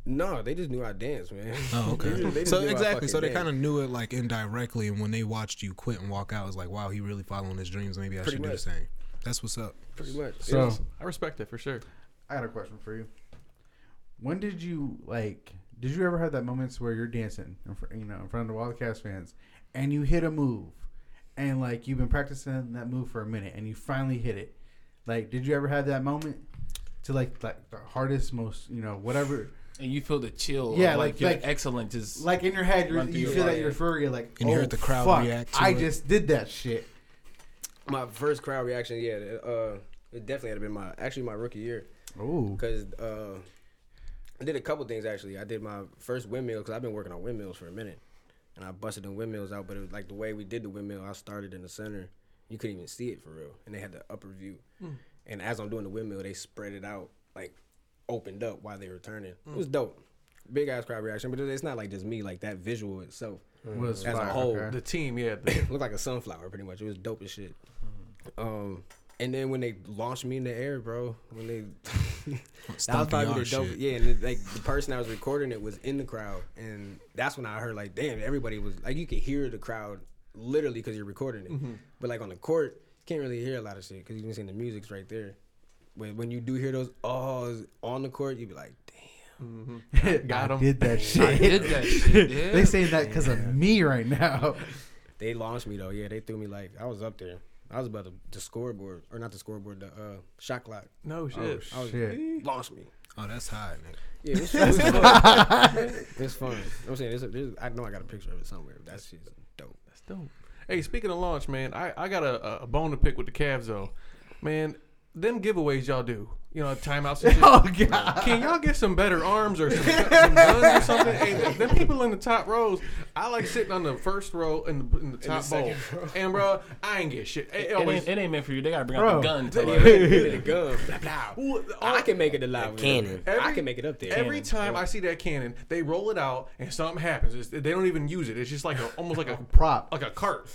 no, they just knew I danced, man. Oh, okay. They just- they just so exactly, so they kind of knew it like indirectly, and when they watched you quit and walk out, it was like, wow, he really following his dreams. Maybe I Pretty should do the same. That's what's up. Pretty much. So I respect that for sure. I got a question for you. When did you like? Did you ever have that moments where you're dancing, in fr- you know, in front of all the Cavs fans, and you hit a move, and like you've been practicing that move for a minute, and you finally hit it? Like, did you ever have that moment to like like the hardest, most you know, whatever? and you feel the chill. Yeah, Yeah, like, like- your like- excellence is Like in your head, you're, Run you your feel that body. you're furry, like, And you oh, heard the crowd fuck, react to I it. just did that shit. My first crowd reaction, yeah, uh, it definitely had been my actually my rookie year Oh, because uh, I did a couple things actually. I did my first windmill because I've been working on windmills for a minute, and I busted the windmills out. But it was like the way we did the windmill. I started in the center, you couldn't even see it for real, and they had the upper view. Hmm. And as I'm doing the windmill, they spread it out like opened up while they were turning. It hmm. was dope. Big ass crowd reaction, but it's not like just me. Like that visual itself hmm. was as a whole, okay. The team, yeah. The, looked like a sunflower pretty much. It was dope as shit. Um, and then when they launched me in the air, bro, when they that was probably the dope. shit. Yeah, and it, like the person that was recording it was in the crowd, and that's when I heard like, damn, everybody was like, you could hear the crowd literally because you're recording it, Mm-hmm. but like on the court, you can't really hear a lot of shit because you can see the music's right there. But when you do hear those ohs on the court, you'd be like, damn, Got I 'em. did that shit. I did that shit. Yeah. they saying that because of me right now. they launched me though. Yeah, they threw me like I was up there. I was about to the scoreboard or not the scoreboard, the uh, shot clock. no shit. I was, Shit. launched me. Oh, that's high, nigga. Yeah, it's, it's fun. it's fun. I'm saying, it's a, there's, I know I got a picture of it somewhere. That shit's dope. That's dope. Hey, speaking of launch, man, I, I got a, a bone to pick with the Cavs though. Man, them giveaways y'all do. You know, timeouts and shit. Oh god. Can y'all get some better arms or some, some guns or something? Hey, them people in the top rows, I like sitting on the first row in the, in the top bowl. And bro, I ain't get shit. It It always, ain't, it ain't meant for you. They gotta bring Bro. out the gun. To Yeah, like, they did gun. Blah, blah. Well, I can make it alive. cannon. I can make it up there. Every time I see that cannon, they roll it out and something happens. It's, they don't even use it. It's just like a, almost like a Prop. like a cart.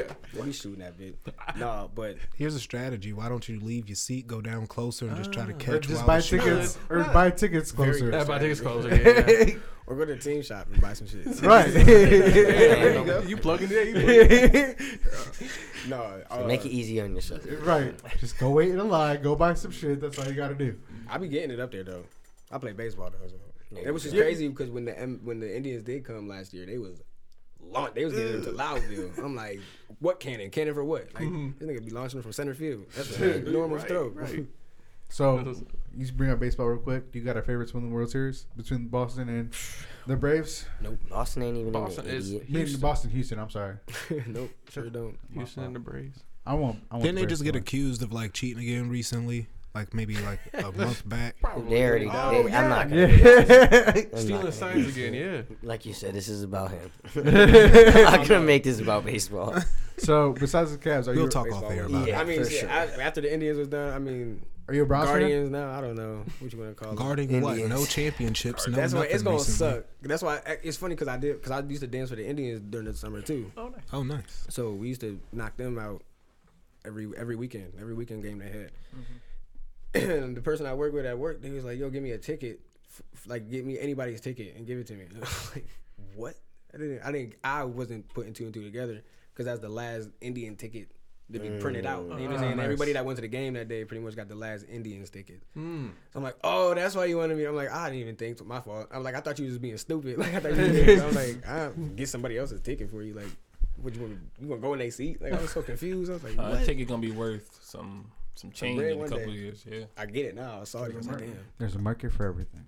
At this point. Yeah. Let me shooting that bit. No, but Here's a strategy. Why don't you leave your seat, go down closer, and just try to Or catch just while buy tickets. Or buy tickets closer. That's my tickets closer. Yeah, yeah. or go to the team shop and buy some shit. Right. There you go. You plugging it in. You plug No, uh, So make it easy on yourself. right. Just go wait in a line. Go buy some shit. That's all you got to do. I be getting it up there though. I play baseball though. So. It was just crazy because when the M- when the Indians did come last year, they was launch. They was getting into Loudville. I'm like, what cannon? Cannon for what? Like mm-hmm. this nigga be launching from center field. That's a normal stroke. So, you bring up baseball real quick. You got a favorite to win the World Series between Boston and the Braves? Nope. Boston ain't even Boston in it, is- idiot. Boston, Houston. I'm sorry. nope, sure don't. Houston and the Braves. I won't. I won't Didn't they just get accused of like cheating again recently? Like maybe like a month back. They already. Oh, they, I'm not gonna. Yeah. I'm not Stealing gonna- signs again, yeah. Like you said, this is about him. I'm not gonna make this about baseball. so, besides the Cavs, are We'll you talk Baseball off air about Yeah, it. I mean, for sure. I, after the Indians was done, I mean, are you a Browns fan? Guardians now. I don't know what you want to call it. Guarding what? No championships. No That's why it's gonna recently. suck. That's why it's funny because I did because I used to dance for the Indians during the summer too. Oh, nice. Oh nice. So we used to knock them out every every weekend, every weekend game they had. And the person I work with at work, he was like, "Yo, give me a ticket, f- like give me anybody's ticket and give it to me." like, what? I didn't. I didn't. I wasn't putting two and two together because that's the last Indian ticket to be printed out. You know what I'm mm. saying? Ah, nice. Everybody that went to the game that day pretty much got the last Indians ticket. Mm. So I'm like, oh, that's why you wanted me. I'm like, I didn't even think it's my fault. I'm like, I thought you was just being stupid. Like I thought you. Was I'm like, I get somebody else's ticket for you. Like, what you want? You gonna go in their seat? Like I was so confused. I was like, uh, what? It's gonna be worth some some change in a couple day. of years. Yeah. I get it now. I saw it. I was like, damn. There's a market for everything.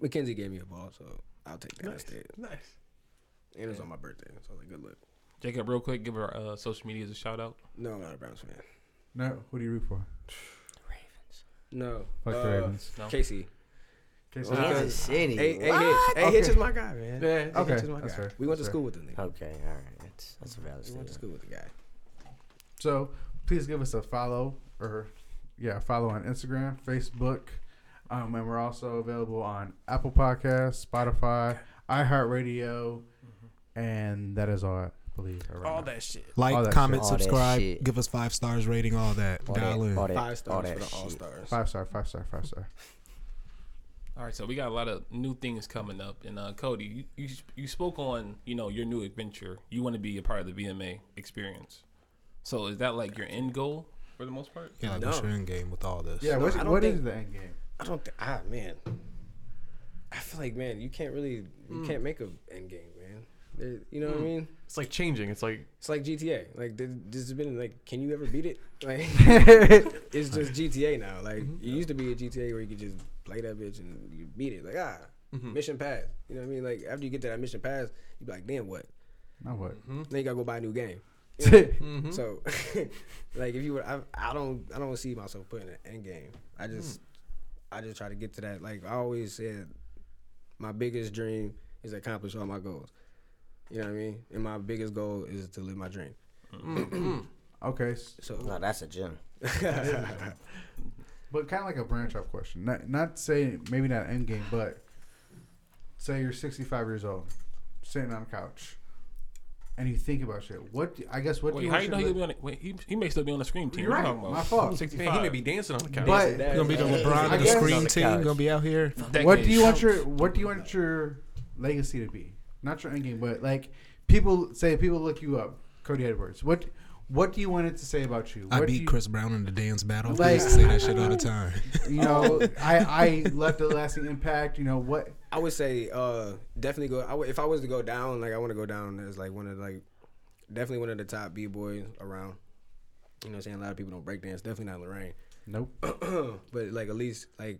Mackenzie gave me a ball, so I'll take that instead. Nice. And it was on my birthday, so I was like, good luck. Jacob, real quick, give our uh, social medias a shout out. No, I'm not a Browns fan. No, who do you root for? Ravens. No. Fuck uh, the Ravens. No. Casey. Okay, so Okay. Kansas City. Hey, hey, What? Hitch. Hey, Okay. Hitch is my guy, man. Yeah. Hey, Okay, Hitch is my that's guy. fair, We went to that's school with the nigga. Okay, all right. That's that's a valid We went to school with the guy. So please give us a follow or yeah, follow on Instagram, Facebook, um, and we're also available on Apple Podcasts, Spotify, iHeartRadio, and that is all I believe. right All now. that shit. Like, that comment, shit. Subscribe, give us five stars rating, all that. All Dial that, in. all that, Five all stars that for the. All Stars. Five star, five star, five star. All right, so we got a lot of new things coming up, and uh, Cody, you, you you spoke on you know your new adventure. You want to be a part of the VMA experience. So is that like your end goal for the most part? Yeah, like No. what's your end game with all this? Yeah, No, what's, I don't what is think- the end game? I don't think. Ah, man. I feel like, man, you can't really, you mm. can't make a end game, man. There, you know what I mm. mean? It's like changing. It's like It's like GTA. Like this has been like, can you ever beat it? Like it's just GTA now. Like mm-hmm. it used to be a GTA where you could just play that bitch and you beat it. Like ah, mm-hmm. mission pass. You know what I mean? Like after you get to that mission pass, you be like, then what? Now what? Mm-hmm. Then you gotta go buy a new game. mm-hmm. So, like, if you were, I, I don't, I don't see myself putting an end game. I just, I just try to get to that. Like I always said, my biggest dream is to accomplish all my goals. You know what I mean? And my biggest goal is to live my dream. Okay, So, No, that's a gym. but kind of like a branch off question. Not not say maybe not end game, but say you're 65 years old, sitting on a couch, and you think about shit. What do, I guess what do you how want you know he'll be on? The, wait, he, he may still be on the scream team. You're right. you talking? My fault. Sixty-five. man, he may be dancing on the couch. But That- Gonna be the LeBron I of the guess- scream the team. Gonna be out here. What do you want your What do you want your legacy to be? Not your end game, but like people say, people look you up. Cody Edwards. What What do you want it to say about you? I What do beat you, Chris Brown in the dance battle. I Like- used to say that shit all the time. You know, I I left a lasting impact. You know what? I would say, uh, definitely go. I would, if I was to go down, like I want to go down as like one of like, definitely one of the top b boys around. You know, what I'm saying a lot of people don't break dance. Definitely not Lorain. Nope. but like at least like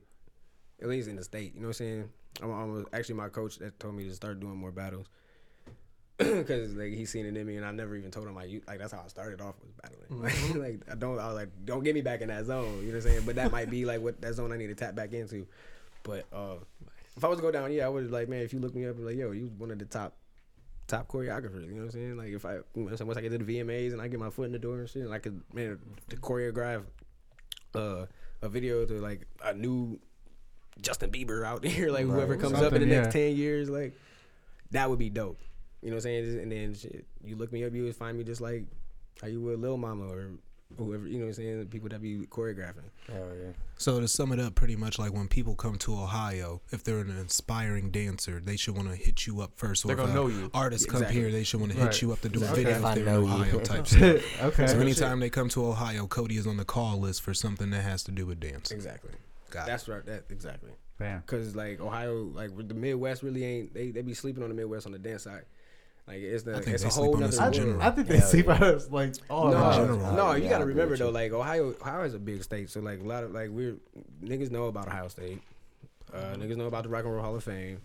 at least in the state, you know what I'm saying? I'm, I'm actually my coach that told me to start doing more battles because like he's seen it in me, and I never even told him I like that's how I started off was battling. Like, like I don't, I was like, don't get me back in that zone. You know what I'm saying? But that might be like what that zone I need to tap back into. But uh, if I was to go down, yeah, I would like, man, if you look me up, like, yo, you one of the top top choreographers. You know what I'm saying? Like if I once I get to the VMAs and I get my foot in the door and shit, and I could man to choreograph uh, a video to like a new Justin Bieber out there, like whoever comes up in the next yeah. ten years, like that would be dope. You know what I'm saying? And then shit, you look me up, you would find me just like how you would Lil Mama or whoever. You know what I'm saying? the People that be choreographing. Hell yeah. So to sum it up, pretty much like when people come to Ohio, if they're an inspiring dancer, they should want to hit you up first. Or They're if gonna a know you. Artists come Exactly. here, they should want to Right. hit you up to do a Okay. video If if they're know in you. Ohio type stuff. okay. So anytime they come to Ohio, Cody is on the call list for something that has to do with dance. Exactly. Got it. That's right. That exactly. Bam. Cause like Ohio, like the Midwest really ain't. They they be sleeping on the Midwest on the dance side. Like it's the it's a whole on nother us world. general. I think they Hell sleep yeah. on us like all no, around. general. no, you Yeah, gotta remember though, like Ohio, Ohio is a big state, so like a lot of like we're niggas know about Ohio State, uh, niggas know about the Rock and Roll Hall of Fame,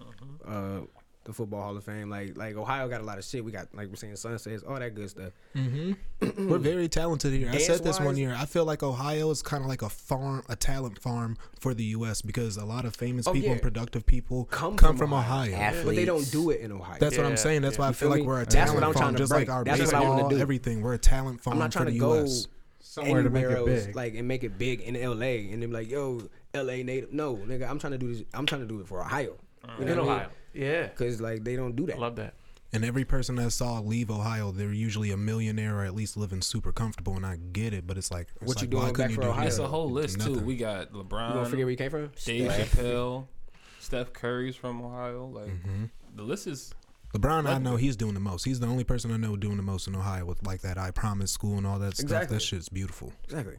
uh, the Football Hall of Fame. Like like Ohio got a lot of shit. We got like we're saying sunsets, all that good stuff. Mm-hmm. We're very talented here. I said this one year. I feel like Ohio is kind of like a farm, a talent farm for the U.S. because a lot of famous Oh, people yeah. and productive people Come come, from from, Ohio. Ohio. But they don't do it in Ohio. That's what I'm saying. That's yeah. why I feel feel like me? we're a talent farm, trying just break. like our That's what I baseball, do. everything. We're a talent farm I'm not for trying the to go U.S. Somewhere to make anywhere it else, big. like and make it big in L.A. and then be like, yo, L.A. native. No, nigga, I'm trying to do this. I'm trying to do it for Ohio. Uh, you know in what I mean? Ohio. Yeah, Cause like they don't do I that. love that. And every person that saw leave Ohio, they're usually a millionaire or at least living super comfortable. And I get it, but it's like, it's What you like, doing back couldn't you for do Ohio? It's a whole list too. We got LeBron. You gonna LeBron, forget where you came from? Dave Steph. Chappelle, Steph Curry's from Ohio. Like Mm-hmm. the list is LeBron, I know he's doing the most. He's the only person I know doing the most in Ohio with like that I Promise school and all that stuff. That shit's beautiful. Exactly.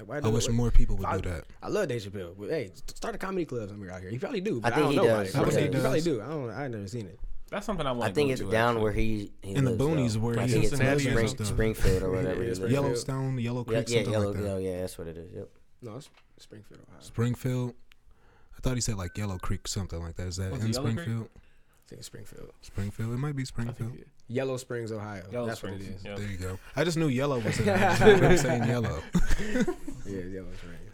Like why I wish it? more people would I, do that. I love Dave Chappelle. But hey, start a comedy club somewhere out here. He probably do. But I, think don't he know about does. it. I think he He probably do. I don't. I ain't never seen it. that's something I want. I think it's down where he, he In the boonies though. where I he's think it's Spring. Springfield or whatever. Yeah, he Yellowstone, Yellow Yeah, Creek, yeah, something yellow, like that. yellow, yeah, that's what it is. Yep. No, it's Springfield, Ohio. Springfield. I thought he said like Yellow Creek, something like that. Is that Was in it Yellow Creek? Springfield? I think it's Springfield. Springfield. It might be I Springfield. think, Yellow Springs, Ohio. Yellow That's Springs, what it is. yeah. There you go. I just knew yellow was in there. I just remember saying yellow. Yeah, Yellow Springs.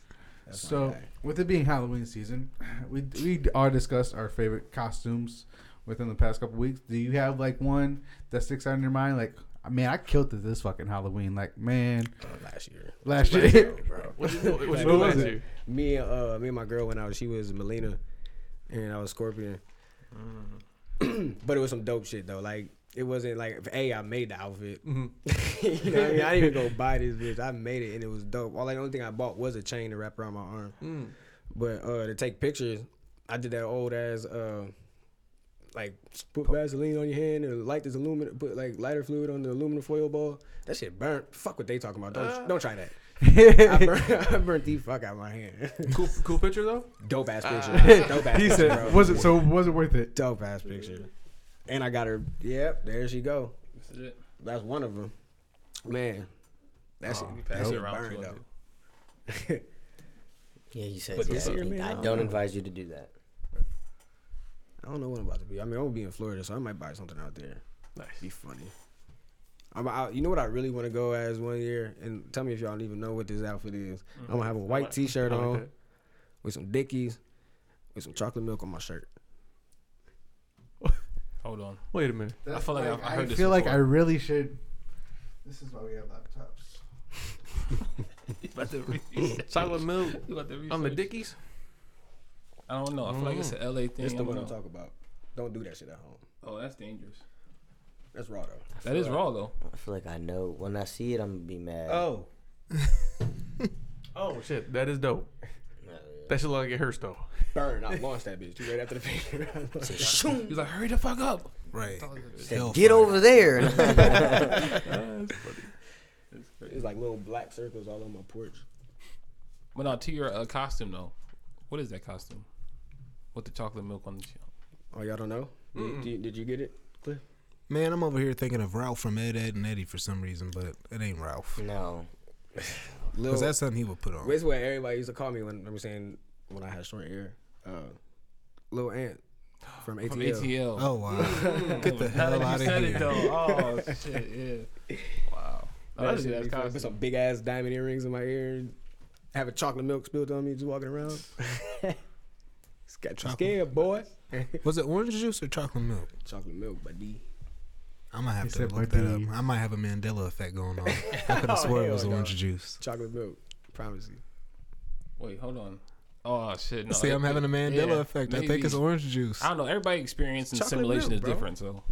That's So, with it being Halloween season, we we all discussed our favorite costumes within the past couple weeks. Do you have like one that sticks out in your mind? Like, man, I killed it this fucking Halloween. Like, man, Uh, last year. last year. bro. What you do? What you do was last it? year? me and uh me and my girl went out. She was Mileena, and I was Scorpion. but it was some dope shit though. Like it wasn't like a I made the outfit. Mhm. you know what I mean? I didn't even go buy this bitch. I made it and it was dope. All the only thing I bought was a chain to wrap around my arm. Mm. But uh to take pictures, I did that old ass uh like put Vaseline on your hand and light this aluminum put like lighter fluid on the aluminum foil ball. That shit burnt. Fuck what they talking about. Don't don't try that. I burnt, I burnt the fuck out of my hand. Cool, cool picture though. Dope ass picture. Dope ass he picture, said, bro. "Was it so? Was it worth it?" dope ass picture? And I got her. Yep, there she go. This is it. That's one of them. Man, that's oh, shit, We that pass it burned though. Yeah, you said But this year, man, I I don't don't advise you to do that. I don't know what I'm about to be. I mean, I'm gonna be in Florida, so I might buy something out there. Nice. Be funny. I'm out. You know what I really want to go as one year, and tell me if y'all don't even know what this outfit is. Mm-hmm. I'm gonna have a white T-shirt like on that. with some Dickies, with some chocolate milk on my shirt. Hold on. Wait a minute. I feel like I've- I heard this feel like before. I really should. This is why we have laptops. You about to research. Chocolate milk You about to on the. Dickies. I don't know. I feel like it's an LA thing. This I the one I'm know. talking about. Don't do that shit at home. Oh, that's dangerous. That's raw though. That is raw though. I feel like I know. When I see it, I'm gonna be mad. Oh, Oh shit, that is dope. That should look like it hurts though. burn! I launched that bitch. You right after the picture. He's like, hurry the fuck up. Right. said, Hellfire. Get over there. It's like little black circles all on my porch. But now to your uh, costume though, what is that costume? With the chocolate milk on the chin. Oh, y'all don't know? Did, did, did you get it, Cliff? Man, I'm over here thinking of Ralph from Ed, Ed, and Eddy for some reason, but it ain't Ralph. no. Lil, Because that's something he would put on. That's what everybody used to call me when I was saying when I had short hair. Uh, Lil Ant from ATL. From ATL. Oh, wow. Get the hell Now out of you here. it, though. Oh shit, yeah. Wow. That That is shit that's be fun. Put some big ass diamond earrings in my ear and have a chocolate milk spilled on me just walking around. it's got you Chocolate- scared, boy. Was it orange juice or chocolate milk? chocolate milk, buddy. I might have He to look that up. I might have a Mandela effect going on. I could have swore it hell was no. orange juice. Chocolate milk. Promise you. Wait, hold on. Oh shit. No, See, I'm having a Mandela yeah, effect. I think it's orange juice. I don't know. Everybody experience and Chocolate simulation milk, is bro. different, so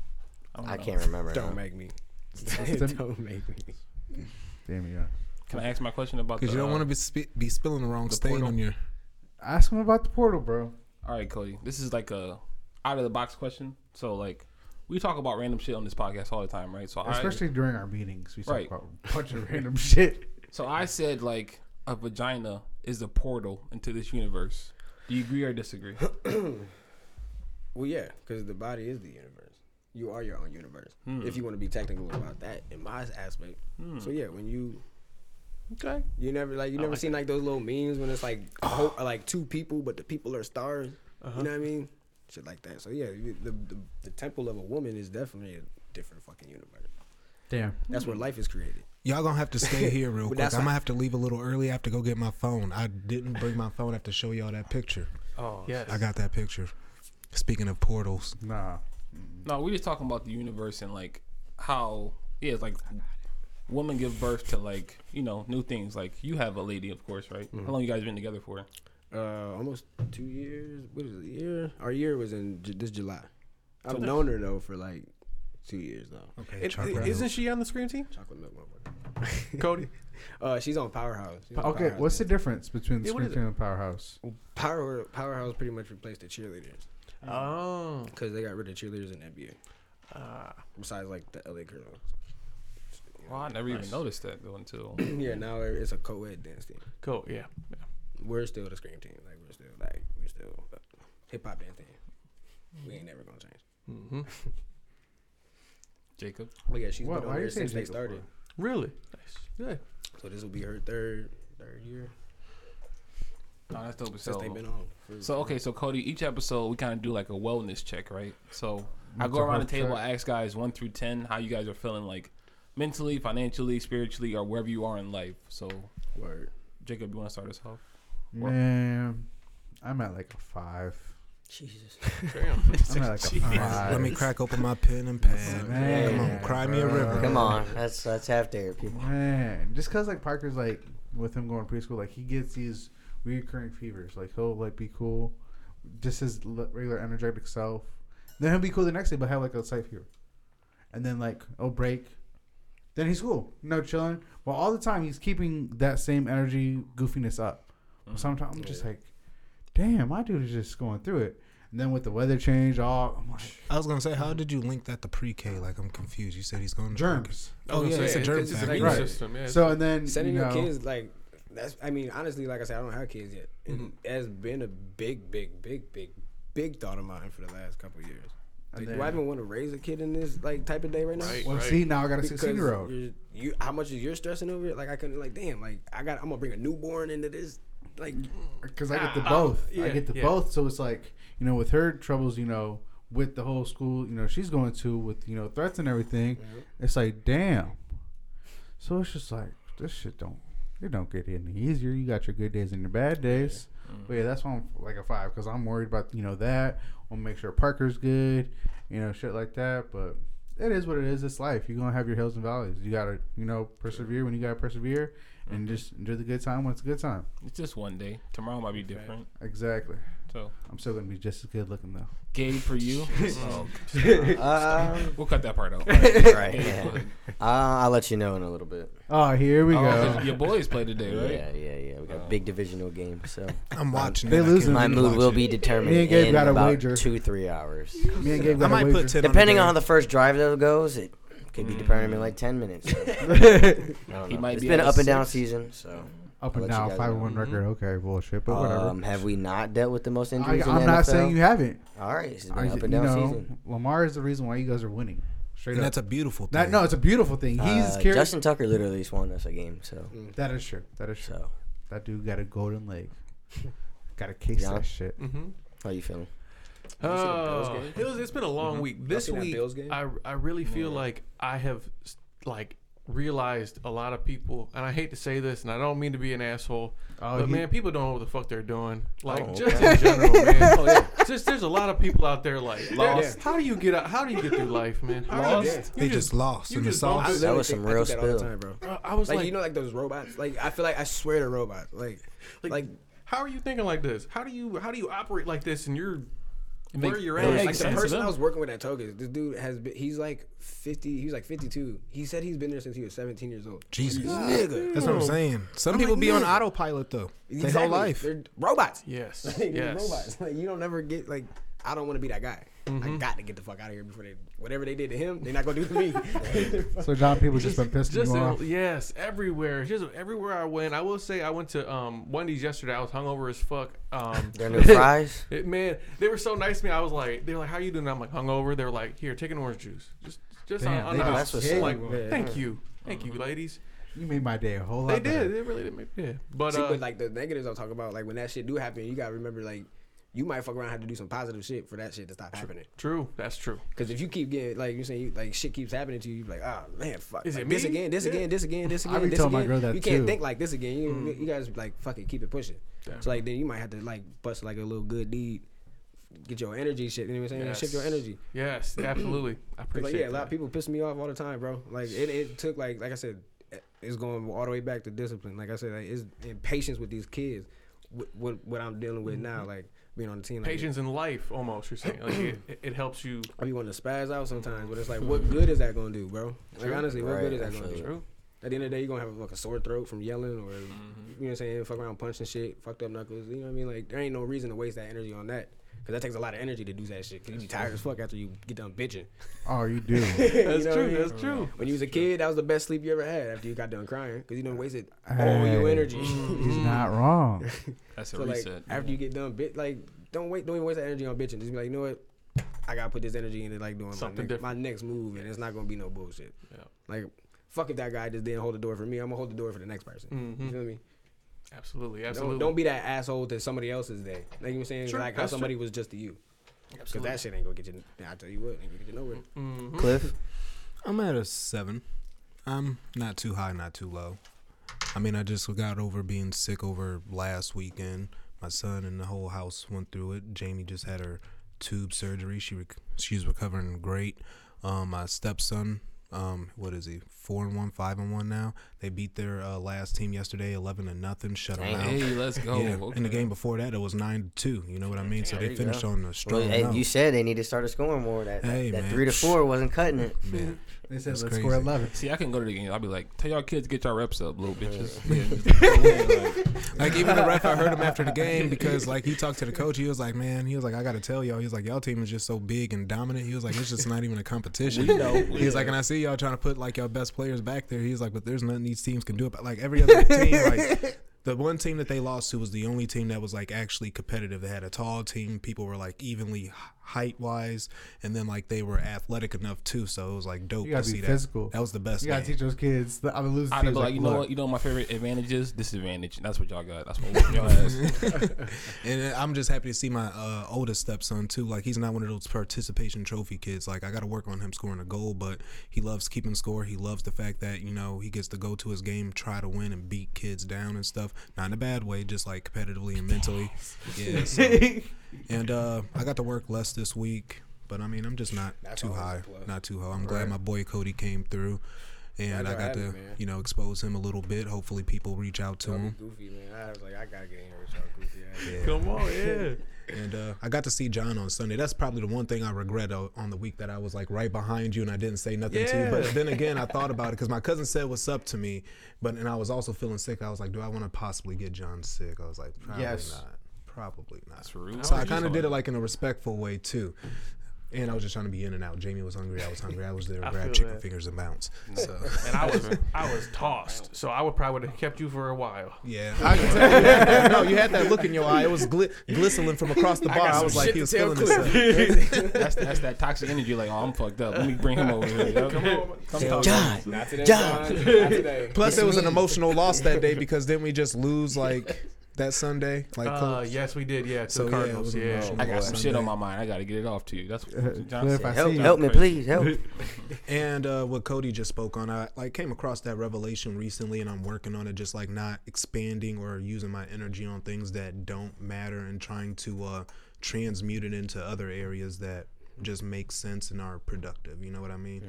I, don't I can't remember. Don't now. make me. Them- don't make me. Damn you. Can I ask my question about? Because you don't uh, want to be spi- be spilling the wrong the stain portal? on your. Ask him about the portal, bro. All right, Cody. This is like a out of the box question. So like, we talk about random shit on this podcast all the time, right? So I, Especially during our meetings, we talk Right. about a bunch of random shit. so I said like a vagina is the portal into this universe. Do you agree or disagree? Well, yeah, because the body is the universe. You are your own universe. Hmm. If you want to be technical about that, in my aspect. Hmm. So yeah, when you Okay. you never like you never seen like those little memes when it's like a whole, like two people, but the people are stars. Uh-huh. You know what I mean? Shit like that. So yeah, the, the the temple of a woman is definitely a different fucking universe. Damn. That's where life is created. Y'all gonna have to stay here real quick. I'm gonna have to leave a little early. I have to go get my phone. I didn't bring my phone. I have to show y'all that picture. Oh, Yes. I got that picture. Speaking of portals, Nah. No, we just talking about the universe and like how yeah, it's like women give birth to like you know new things. Like you have a lady, of course, right? How mm-hmm. long you guys been together for? Uh, almost two years. What is it? A year? Our year was in Ju- this July. I've So- known her though for like two years now. okay, It- chocolate isn't she on the scream team? Chocolate milk, motherfucker. Cody. Uh, she's on Powerhouse. She's on Okay, Powerhouse what's the difference between the Yeah, what screen team and powerhouse? Power Powerhouse pretty much replaced the cheerleaders Oh. because they got rid of cheerleaders in NBA. Ah. Besides like the LA Girls. Well, I never even noticed that though until yeah, now it's a co-ed dance team. cool. Yeah. yeah. We're still the scream team. Like we're still like we're still hip hop dance team. We ain't never gonna change. Mm-hmm. Jacob. But yeah, she's What- been why on you there say since they Jacob started. Really? Nice. Good. So this will be her third third year No, that's dope as since hell. they've been on. For- So okay, so Cody, each episode we kind of do like a wellness check, right? So I go around the table, check. I ask guys one through ten how you guys are feeling, like mentally, financially, spiritually, or wherever you are in life. So Word. Jacob, you want to start us off? Man, I'm at like a five. Jesus. Damn. I'm at like a five. Let me crack open my pen and pad. Man, Come on, cry me a bro. river. Come on, that's that's half there, people. Man, just cause like Parker's like with him going to preschool, like he gets these recurring fevers. Like he'll like be cool, just his l- regular energetic self. Then he'll be cool the next day, but have like a slight fever, and then like it'll break. Then he's cool, you know, chilling. Well, all the time he's keeping that same energy goofiness up. Sometimes I'm just like, damn, my dude is just going through it. And then with the weather change, all I'm like, I was gonna say, how did you link that to pre-K? Like, I'm confused. You said he's going to germs. Oh yeah, it's a germ it's factor. like- Right. system. Yeah, So and then Sending you know, your kids like that's. I mean, honestly, like I said, I don't have kids yet. And Mm-hmm. it has been a big, big, big, big, big thought of mine for the last couple of years. And Like, do I even want to raise a kid in this like type of day right now? Right. well, see now I got a Because 16 year old. you're- you, how much is you're stressing over it? Like I couldn't, like, damn, like I got, I'm gonna bring a newborn into this, like, because I get the Ah, both. yeah, I get the yeah. both. So it's like you know, with her troubles, you know, with the whole school, you know, she's going to with you know threats and everything. It's like damn. So it's just like this shit don't it don't get any easier. You got your good days and your bad days. But yeah, that's why I'm like a five because I'm worried about you know that. I'll make sure Parker's good, you know, shit like that. But it is what it is. It's life. You're gonna have your hills and valleys. You gotta you know persevere when you gotta persevere, and just enjoy the good time when it's a good time. It's just one day. Tomorrow might be different. Exactly. So, I'm still gonna be just as good looking though. Gabe for you. oh, Um, we'll cut that part out. right. Yeah. Uh, I'll let you know in a little bit. Oh, here we Oh, go. 'cause your boys play today, right? Yeah, yeah, yeah. We got a big divisional game, so I'm watching. They it. I losing. my wait mood will it. be determined Me and Gabe in got a about wager. two, three hours. Me and Gabe got I a might wager. put ten. Depending on on how the first drive though goes, it could be determined in like ten minutes. So. I He might It's be been an at up and down six. season, so. Up I'll and let you down, guys five know. and one record. Okay, bullshit, but whatever. Um, have we not dealt with the most I, injuries in I'm the not NFL? saying you haven't. All right, it's been I, an up you and down know, season. Lamar is the reason why you guys are winning. Straight And up. that's a beautiful thing. That, no, it's a beautiful thing. He's Uh, carrying. Justin Tucker literally just won us a game, so that is true. That is true. so That dude got a golden leg. got to case Yeah. that shit. Mm-hmm. how you feeling? Oh, game? it was. It's been a long mm-hmm. week. This week, Bills game? I I really feel mm-hmm. like I have like realized a lot of people, and I hate to say this, and I don't mean to be an asshole, Oh, but he- man, people don't know what the fuck they're doing. Oh, like Oh, just okay. in general, man. oh yeah, just there's a lot of people out there like Lost. How do you get out? How do you get through life, man? How do you- Lost? you They just lost you in just bump sauce. I was some real think that all the spill. time, bro. Bro, I was Like, like, you know, like those robots. Like I feel like I swear to robots. Like, like, like how are you thinking like this? How do you how do you operate like this? And you're where make- you're it at? like Like, the person. I was working with at Togas, this dude has been. He's like fifty. He's like fifty-two. He said he's been there since he was seventeen years old. Jesus. Nigga, That's what I'm saying. Some I'm people like, be on autopilot though. Their Exactly. whole life. They're robots. yes, Like, yes. robots. Like you don't never get like. I don't want to be that guy. Mm-hmm. I got to get the fuck out of here before they whatever they did to him. They're not gonna do to me. So John, people just, been pissed Just you off. yes, everywhere. Just everywhere I went. I will say I went to um, Wendy's yesterday. I was hungover as fuck. Um, Their new fries. it- man, they were so nice to me. I was like, they're like, "How you doing?" I'm like, "Hungover." They were like, "Here, take an orange juice." Just, just Damn, on, on they the just house. what's like, Yeah. thank you, thank you, ladies. You made my day a whole lot. They better. did. They really did. Make, yeah, but See, uh, but like the negatives I'm talking about, like when that shit do happen, you gotta remember like you might fuck around and have to do some positive shit for that shit to stop happening. true. That's true. Because if you keep getting like you're saying, you, like shit keeps happening to you, you be like, oh man, fuck, Is like, it this me? again, this Yeah. again, this again, this again, be this telling my again. girl that you can't too. think like this again. You, mm. you guys like fucking keep it pushing. Yeah. So like then you might have to like bust like a little good deed, get your energy shit. You know what I'm saying? Yes. Shift your energy. Yes, absolutely. I appreciate like yeah, a lot of people piss me off all the time, bro. Like it, it took like like I said, eh, it's going all the way back to discipline. Like I said, like it's impatience with these kids. What what, what I'm dealing with mm-hmm. now, like being on the team. Like, Patience in life, almost. You're saying like it, it, it helps you. I be wanting to spaz out sometimes, but it's like, what good is that gonna do, bro? Like True. honestly, what Right, good is that gonna do? True. At the end of the day, you're gonna have like a sore throat from yelling, or Mm-hmm. you know what I'm saying, fuck around punching shit, fucked up knuckles. You know what I mean? Like there ain't no reason to waste that energy on that. Cause that takes a lot of energy to do that shit. Cause you be tired as fuck after you get done bitching. Oh, you do. That's You know what I true. mean? That's true. When you was a kid, that was the best sleep you ever had after you got done crying. Cause you done wasted all Hey. your energy. He's not wrong. That's a so like reset. after you get done bit, like don't wait, don't even waste that energy on bitching. Just be like, you know what? I gotta put this energy into like doing my Something next, my next move, and it's not gonna be no bullshit. Yeah. Like, fuck if that guy just didn't hold the door for me. I'm gonna hold the door for the next person. Mhm. You feel me? Absolutely. Absolutely. Don't, don't be that asshole to somebody else's day. Like you know what I'm saying, True, like how that's somebody was just to you. Because that shit ain't gonna get you. I tell you what, ain't gonna get you nowhere. Mhm. Cliff. I'm at a seven. I'm not too high, not too low. I mean, I just got over being sick over last weekend. My son and the whole house went through it. Jamie just had her tube surgery. She rec- she's recovering great. Um, my stepson, um, what is he? Four and one, five and one now. They beat their uh, last team yesterday, eleven to nothing. Shut them out. Hey, let's go. Yeah, Okay. in the game before that, it was nine to two. You know what I mean? So There they finished go. on a Well, strong hey, you said they need to start scoring more. That, Hey, that man. three to four wasn't cutting it. Man, They said That's let's crazy. score eleven. See, I can go to the game. I'll be like, tell y'all kids get your reps up, little bitches. Yeah, just go ahead, like, like even the ref, I heard him after the game because like he talked to the coach. He was like, "Man, he was like, I got to tell y'all, he was like, y'all team is just so big and dominant. He was like, it's just not even a competition. We know. He was like, and I see y'all trying to put like y'all best players back there. He's like, but there's nothing these teams can do about like every other team. Like the one team that they lost to was the only team that was like actually competitive. They had a tall team. People were like evenly height wise, and then like they were athletic enough too. So it was like dope You to gotta see be that. physical. That was the best. You gotta game. teach those kids. The, I'm losing I'd be like, Like, you know what? You know what my favorite advantage is? Disadvantage. That's what y'all got. That's what whooping your ass. And I'm just happy to see my uh, oldest stepson too. Like he's not one of those participation trophy kids. Like I got to work on him scoring a goal, but he loves keeping score. He loves the fact that you know he gets to go to his game, try to win, and beat kids down and stuff. Not in a bad way, just like competitively and mentally. Yeah. So, and uh, I got to work less this week, but I mean I'm just not That's too high, not too high. I'm glad Right. my boy Cody came through. And I got to, it, you know, expose him a little bit. Hopefully, people reach out to him. goofy, man. I was like, I gotta get in here with y'all goofy. Yeah. Come on, yeah. And uh, I got to see John on Sunday. That's probably the one thing I regret uh, on the week that I was like right behind you and I didn't say nothing to you. But then again, I thought about it because my cousin said what's up to me, but and I was also feeling sick. I was like, do I want to possibly get John sick? I was like, probably Yes. not. Probably not. That's rude. So I kind of did it like in a respectful way too. And I was just trying to be in and out. Jamie was hungry. I was hungry. I was there to I grab feel chicken that. fingers and bounce. Mm. So And I was I was tossed, so I would probably would have kept you for a while. yeah, I can tell you. Had that, no, you had that look in your eye. It was gli- glistening from across the bar. I, some was like, he was tell feeling himself. That's that's that toxic energy. Like, oh, I'm fucked up. Let me bring him over here. Yo, come on, come talk John. Not today, John. John. Not today. Plus, It's it was an emotional loss that day because then we just lose like that Sunday. Like, Uh, yes, we did. Yeah, to So, the Cardinals. was Yeah. I got some shit on my mind. I got to get it off to you. That's what John Cliff, said. I Help, see help me, please, help. and uh, what Cody just spoke on, I like came across that revelation recently, and I'm working on it. Just like not expanding or using my energy on things that don't matter, and trying to uh, transmute it into other areas that just make sense and are productive. You know what I mean?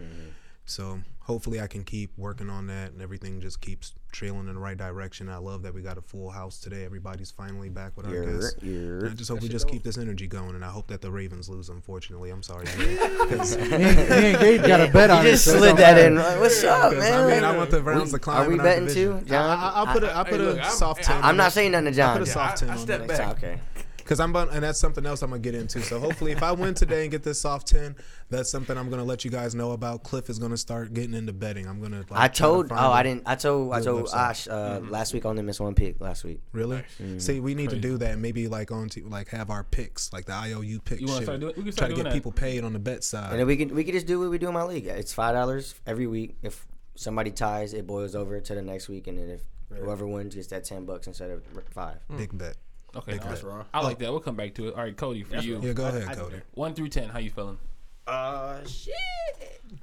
So hopefully I can keep working on that and everything just keeps trailing in the right direction. I love that we got a full house today. Everybody's finally back with our You're, guests. you're. I just hope we just keep this energy going, and I hope that the Ravens lose. Unfortunately, I'm sorry. Jay, 'cause- Me and, me and Gabe got a bet You on it. just so slid don't that in. Like, What's up, man? I mean, I want the Browns to climb. Are we in betting division. too, John? I, I, will put a, I'll Hey, put look, a I'm- soft I- ten. I'm not saying nothing to John. I put a soft I- ten I on step that. It's back. okay. Because I'm, about- and that's something else I'm gonna get into. So hopefully, if I win today and get this soft ten, that's something I'm gonna let you guys know about. Cliff is gonna start getting into betting. I'm gonna. Like, I try to told. Oh, I didn't. I told. I told website. Ash uh, last week. I only missed one pick last week. Really? See, we need Crazy. to do that. Maybe like on to like have our picks, like the IOU pick You wanna start doing- we can Try to get that. people paid on the bet side. And then we can we can just do what we do in my league. It's five dollars every week. If somebody ties, it boils over to the next week, and then if whoever wins gets that ten bucks instead of five. Big bet. Okay, Big that's raw. I like that. We'll come back to it. All right, Cody, for you. Yeah, go I- ahead, I Cody. that. One through ten, how you feeling? Uh, shit.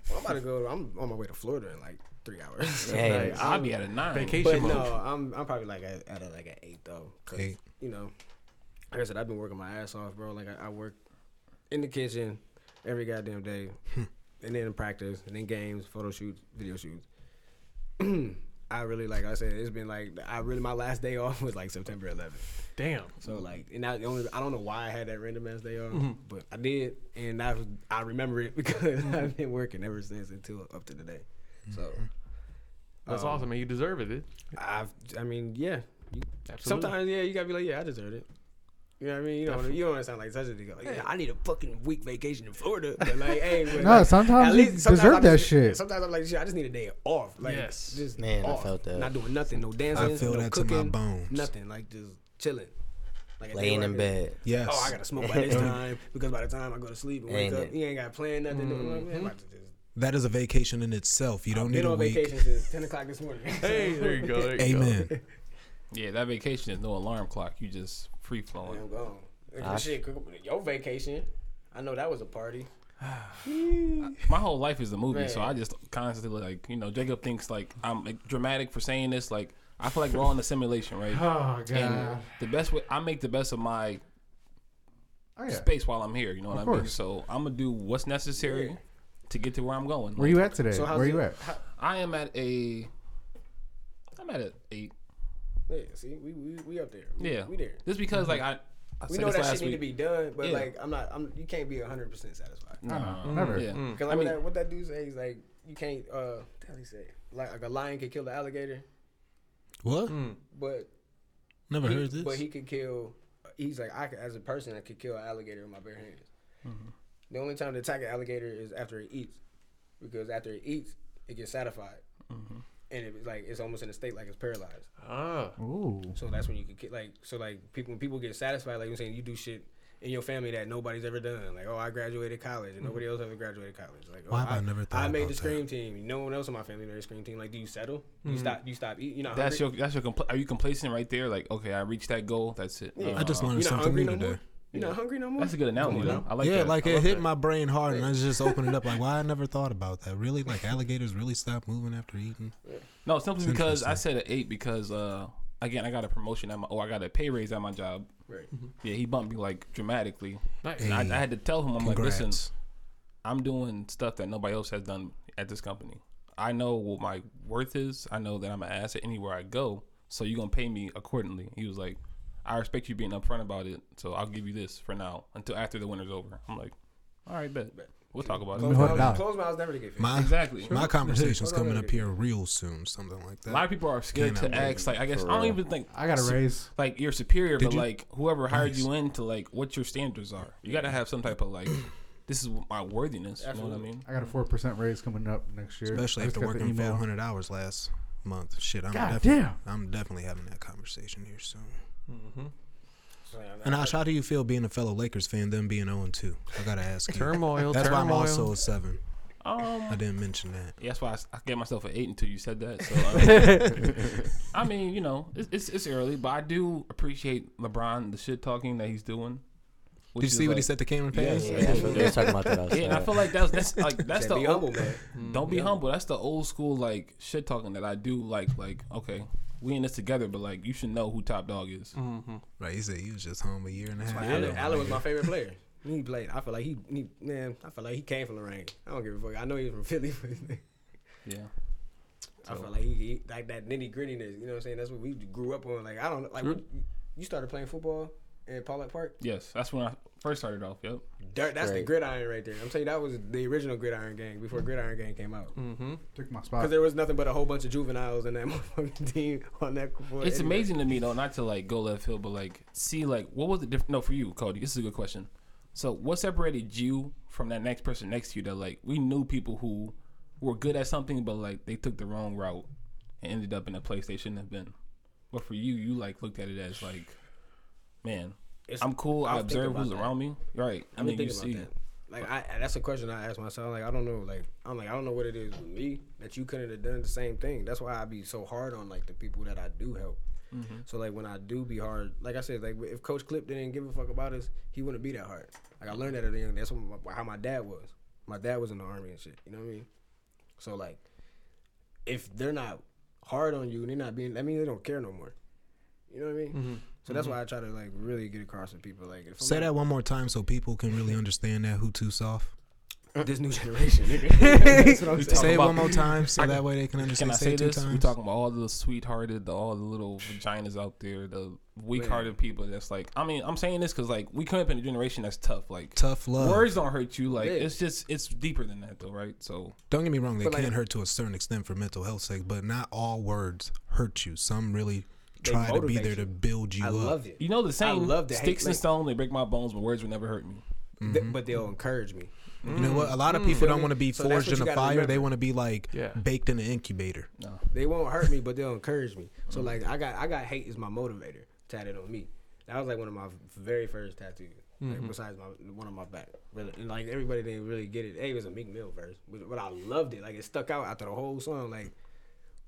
Well, I'm about to go. I'm on my way to Florida in like three hours. Hey. Like, I'll be at a nine. Vacation But mode. no, I'm I'm probably like at, at a, like an eight though. 'cause, Eight. You know, like I said, I've been working my ass off, bro. Like I, I work in the kitchen every goddamn day, and then in practice, and then games, photo shoots, video shoots. I really like I said, it's been like I really my last day off was like September 11th. Damn. So like, and I the only I don't know why I had that random ass day off, mm-hmm. but I did, and was I remember it because mm-hmm. I've been working ever since until up to today. So mm-hmm. That's um, awesome, man. You deserve it, dude. I've I mean yeah, you, sometimes yeah you gotta be like yeah I deserve it. You know what I mean? You know, you don't want to sound like such a nigga. Like, yeah, I need a fucking week vacation in Florida. But like, hey, but No, like, sometimes at you sometimes deserve I'm that just- shit. Sometimes I'm like, shit, I just need a day off. Like, Yes. just Man, I felt that. Not doing nothing, no dancing, I feel no that to my cooking, bones. nothing. Like just chilling. Like Laying in bed. Yes. Oh, I gotta smoke by this time because by the time I go to sleep and wake Ain't up, it? you ain't got to plan nothing. I'm like, man, I'm about to just. That is a vacation in itself. You don't I've need been a on week. vacation since 10 o'clock this morning. Hey, there you go. There you Amen. Go. Yeah, that vacation is no alarm clock. You just free flowing. I'm gone. Shit, your vacation. I know that was a party. My whole life is a movie, so I just constantly like you know. Jacob thinks like I'm like, dramatic for saying this. Like I feel like we're all in a simulation, right? Oh And god. the best way I make the best of my Oh, yeah. space while I'm here. You know what Of I mean? So I'm gonna do what's necessary to get to where I'm going. Where Like, you at today? So Where you at? how- I am at a. I'm at an eight. Yeah, see, we, we we up there. We, Yeah, we there. Just because like I, I We know that last shit need to be done, but Yeah. like I'm not. I'm. You can't be hundred percent satisfied. No. never. Yeah. Cause like I what, mean, that, what that dude says, like you can't. Uh, what the hell he say? Like, like a lion can kill the alligator, What? Mm. but Never he, heard this. But he could kill. He's like I could, as a person I could kill an alligator with my bare hands. Mm-hmm. The only time to attack an alligator is after it eats, because after it eats, it gets satisfied, Mm-hmm. and it's like it's almost in a state like it's paralyzed. Ah. Ooh. So that's when you can get like so like people when people get satisfied like you're saying you do shit in your family that nobody's ever done like oh I graduated college and nobody else ever graduated college like oh, Why have I I, never thought I made about the that? scream team no one else in my family made the scream team like do you settle do you stop do you stop eating you know, that's hungry? your that's your. Compl- are you complacent right there? Like okay, I reached that goal. That's it. Yeah. I just Uh, learned something new no today. more you're not hungry no more That's a good analogy. Come on though. I like yeah, that. like I it hit that. my brain hard, and I just opened it up. Like, why I never thought about that? Really, like alligators really stop moving after eating? No, simply It's because I said an eight because uh again I got a promotion at my or I got a pay raise at my job. right Yeah, he bumped me like dramatically. Nice. And I, I had to tell him I'm like, listen, I'm doing stuff that nobody else has done at this company. I know what my worth is. I know that I'm an asset anywhere I go. So you're gonna pay me accordingly. He was like, I respect you being upfront about it. So I'll give you this for now until after the winter's over. I'm like, all right, bet. We'll talk about close it. it down. mouths, closed mouths never to get My Exactly. my conversation's coming up here real soon, something like that. A lot that. of people are scared to Cannot wait. ask. Like, I guess I don't real. even think I got a raise. like you're superior, Did but you? like whoever hired Nice. you in to like what your standards are. You got to have some type of like, this is my worthiness. You know what I mean? I got a four percent raise coming up next year. Especially after working email. 400 hours last month. Shit, I'm God definitely, damn. I'm definitely having that conversation here soon. Mm-hmm. And Ash, how do you feel being a fellow Lakers fan, them being 0 2? I gotta ask you. Turmoil. That's why I'm also a seven. Um, I didn't mention that. Yeah, that's why I gave myself an eight until you said that. So I mean, I mean, you know, it's, it's it's early, but I do appreciate LeBron the shit talking that he's doing. Did you is see what he said to Cameron Yes. Payne? Yeah, that's what they was talking about that. Yeah, and I feel like that's that's like that's the be old- humble man Don't be humble. That's the old school like shit talking that I do like. Like okay, we in this together, but like you should know who top dog is. Mm-hmm. Right, he said he was just home a year and a half. Like, ago. Allen, Allen was my favorite player. He played. I feel like he, he, man. I feel like he came from the Lorain. I don't give a fuck. I know he's from Philly, but Yeah. I feel like he, he like that nitty grittiness. You know what I'm saying? That's what we grew up on. Like I don't know. Like when you started playing football in Paulette Park. Yes, that's when I first started off. Yep. Dirt, that's the gridiron right there. I'm telling you, that was the original gridiron gang before gridiron gang came out. Mm-hmm. Took my spot Because there was nothing but a whole bunch of juveniles in that motherfucking team on that. court It's anyway. amazing to me though, not to like go left field, but like see like what was the difference? No, for you, Cody. This is a good question. So what separated you from that next person next to you? That like we knew people who were good at something, but like they took the wrong route and ended up in a place they shouldn't have been. But for you, you like looked at it as like, man, It's- I'm cool. I I observe who's that. around me. Right. I mean, you about that. Like I, that's a question I ask myself. Like I don't know. Like I'm like I don't know what it is with me that you couldn't have done the same thing. That's why I be so hard on like the people that I do help. Mm-hmm. So like when I do be hard, like I said, like if Coach Clip didn't give a fuck about us, he wouldn't be that hard. Like I learned that at a young. That's what my, how my dad was. My dad was in the army and shit. You know what I mean? So like, if they're not hard on you and they're not being, that means they don't care no more. You know what I mean? Mm-hmm. So that's why mm-hmm. I try to like really get across to people. Like if Say not- that one more time so people can really understand that who too soft. this new generation. nigga. That's what I'm saying. Say it one more time so that way they can understand. Can understand. I Say say it two this? We times. talking about all the sweethearted, the, all the little vaginas out there, the weak-hearted people. That's like, I mean, I'm saying this because like we come up in a generation that's tough. Like Tough love. words don't hurt you. Like Yeah. it's just it's deeper than that, though, right? So Don't get me wrong; they But, can like- hurt to a certain extent for mental health sake, but not all words hurt you. Some really They try to be there to build you I up. I love it. you know the saying, love to hate, sticks and like- stone they break my bones, but words will never hurt me. Th- mm-hmm. but they'll encourage me. You know what? A lot of Mm. people Feel don't want to be So forged what in you a gotta fire. They want to be like Yeah. baked in an incubator. No, They won't hurt me, but they'll encourage me. So mm. like I got I got hate is my motivator tatted on me. That was like one of my very first tattoos. Like, mm-hmm. besides my one on my back, really, and like everybody didn't really get it. Hey, it was a Meek Mill verse, but, but I loved it. Like it stuck out after the whole song. Like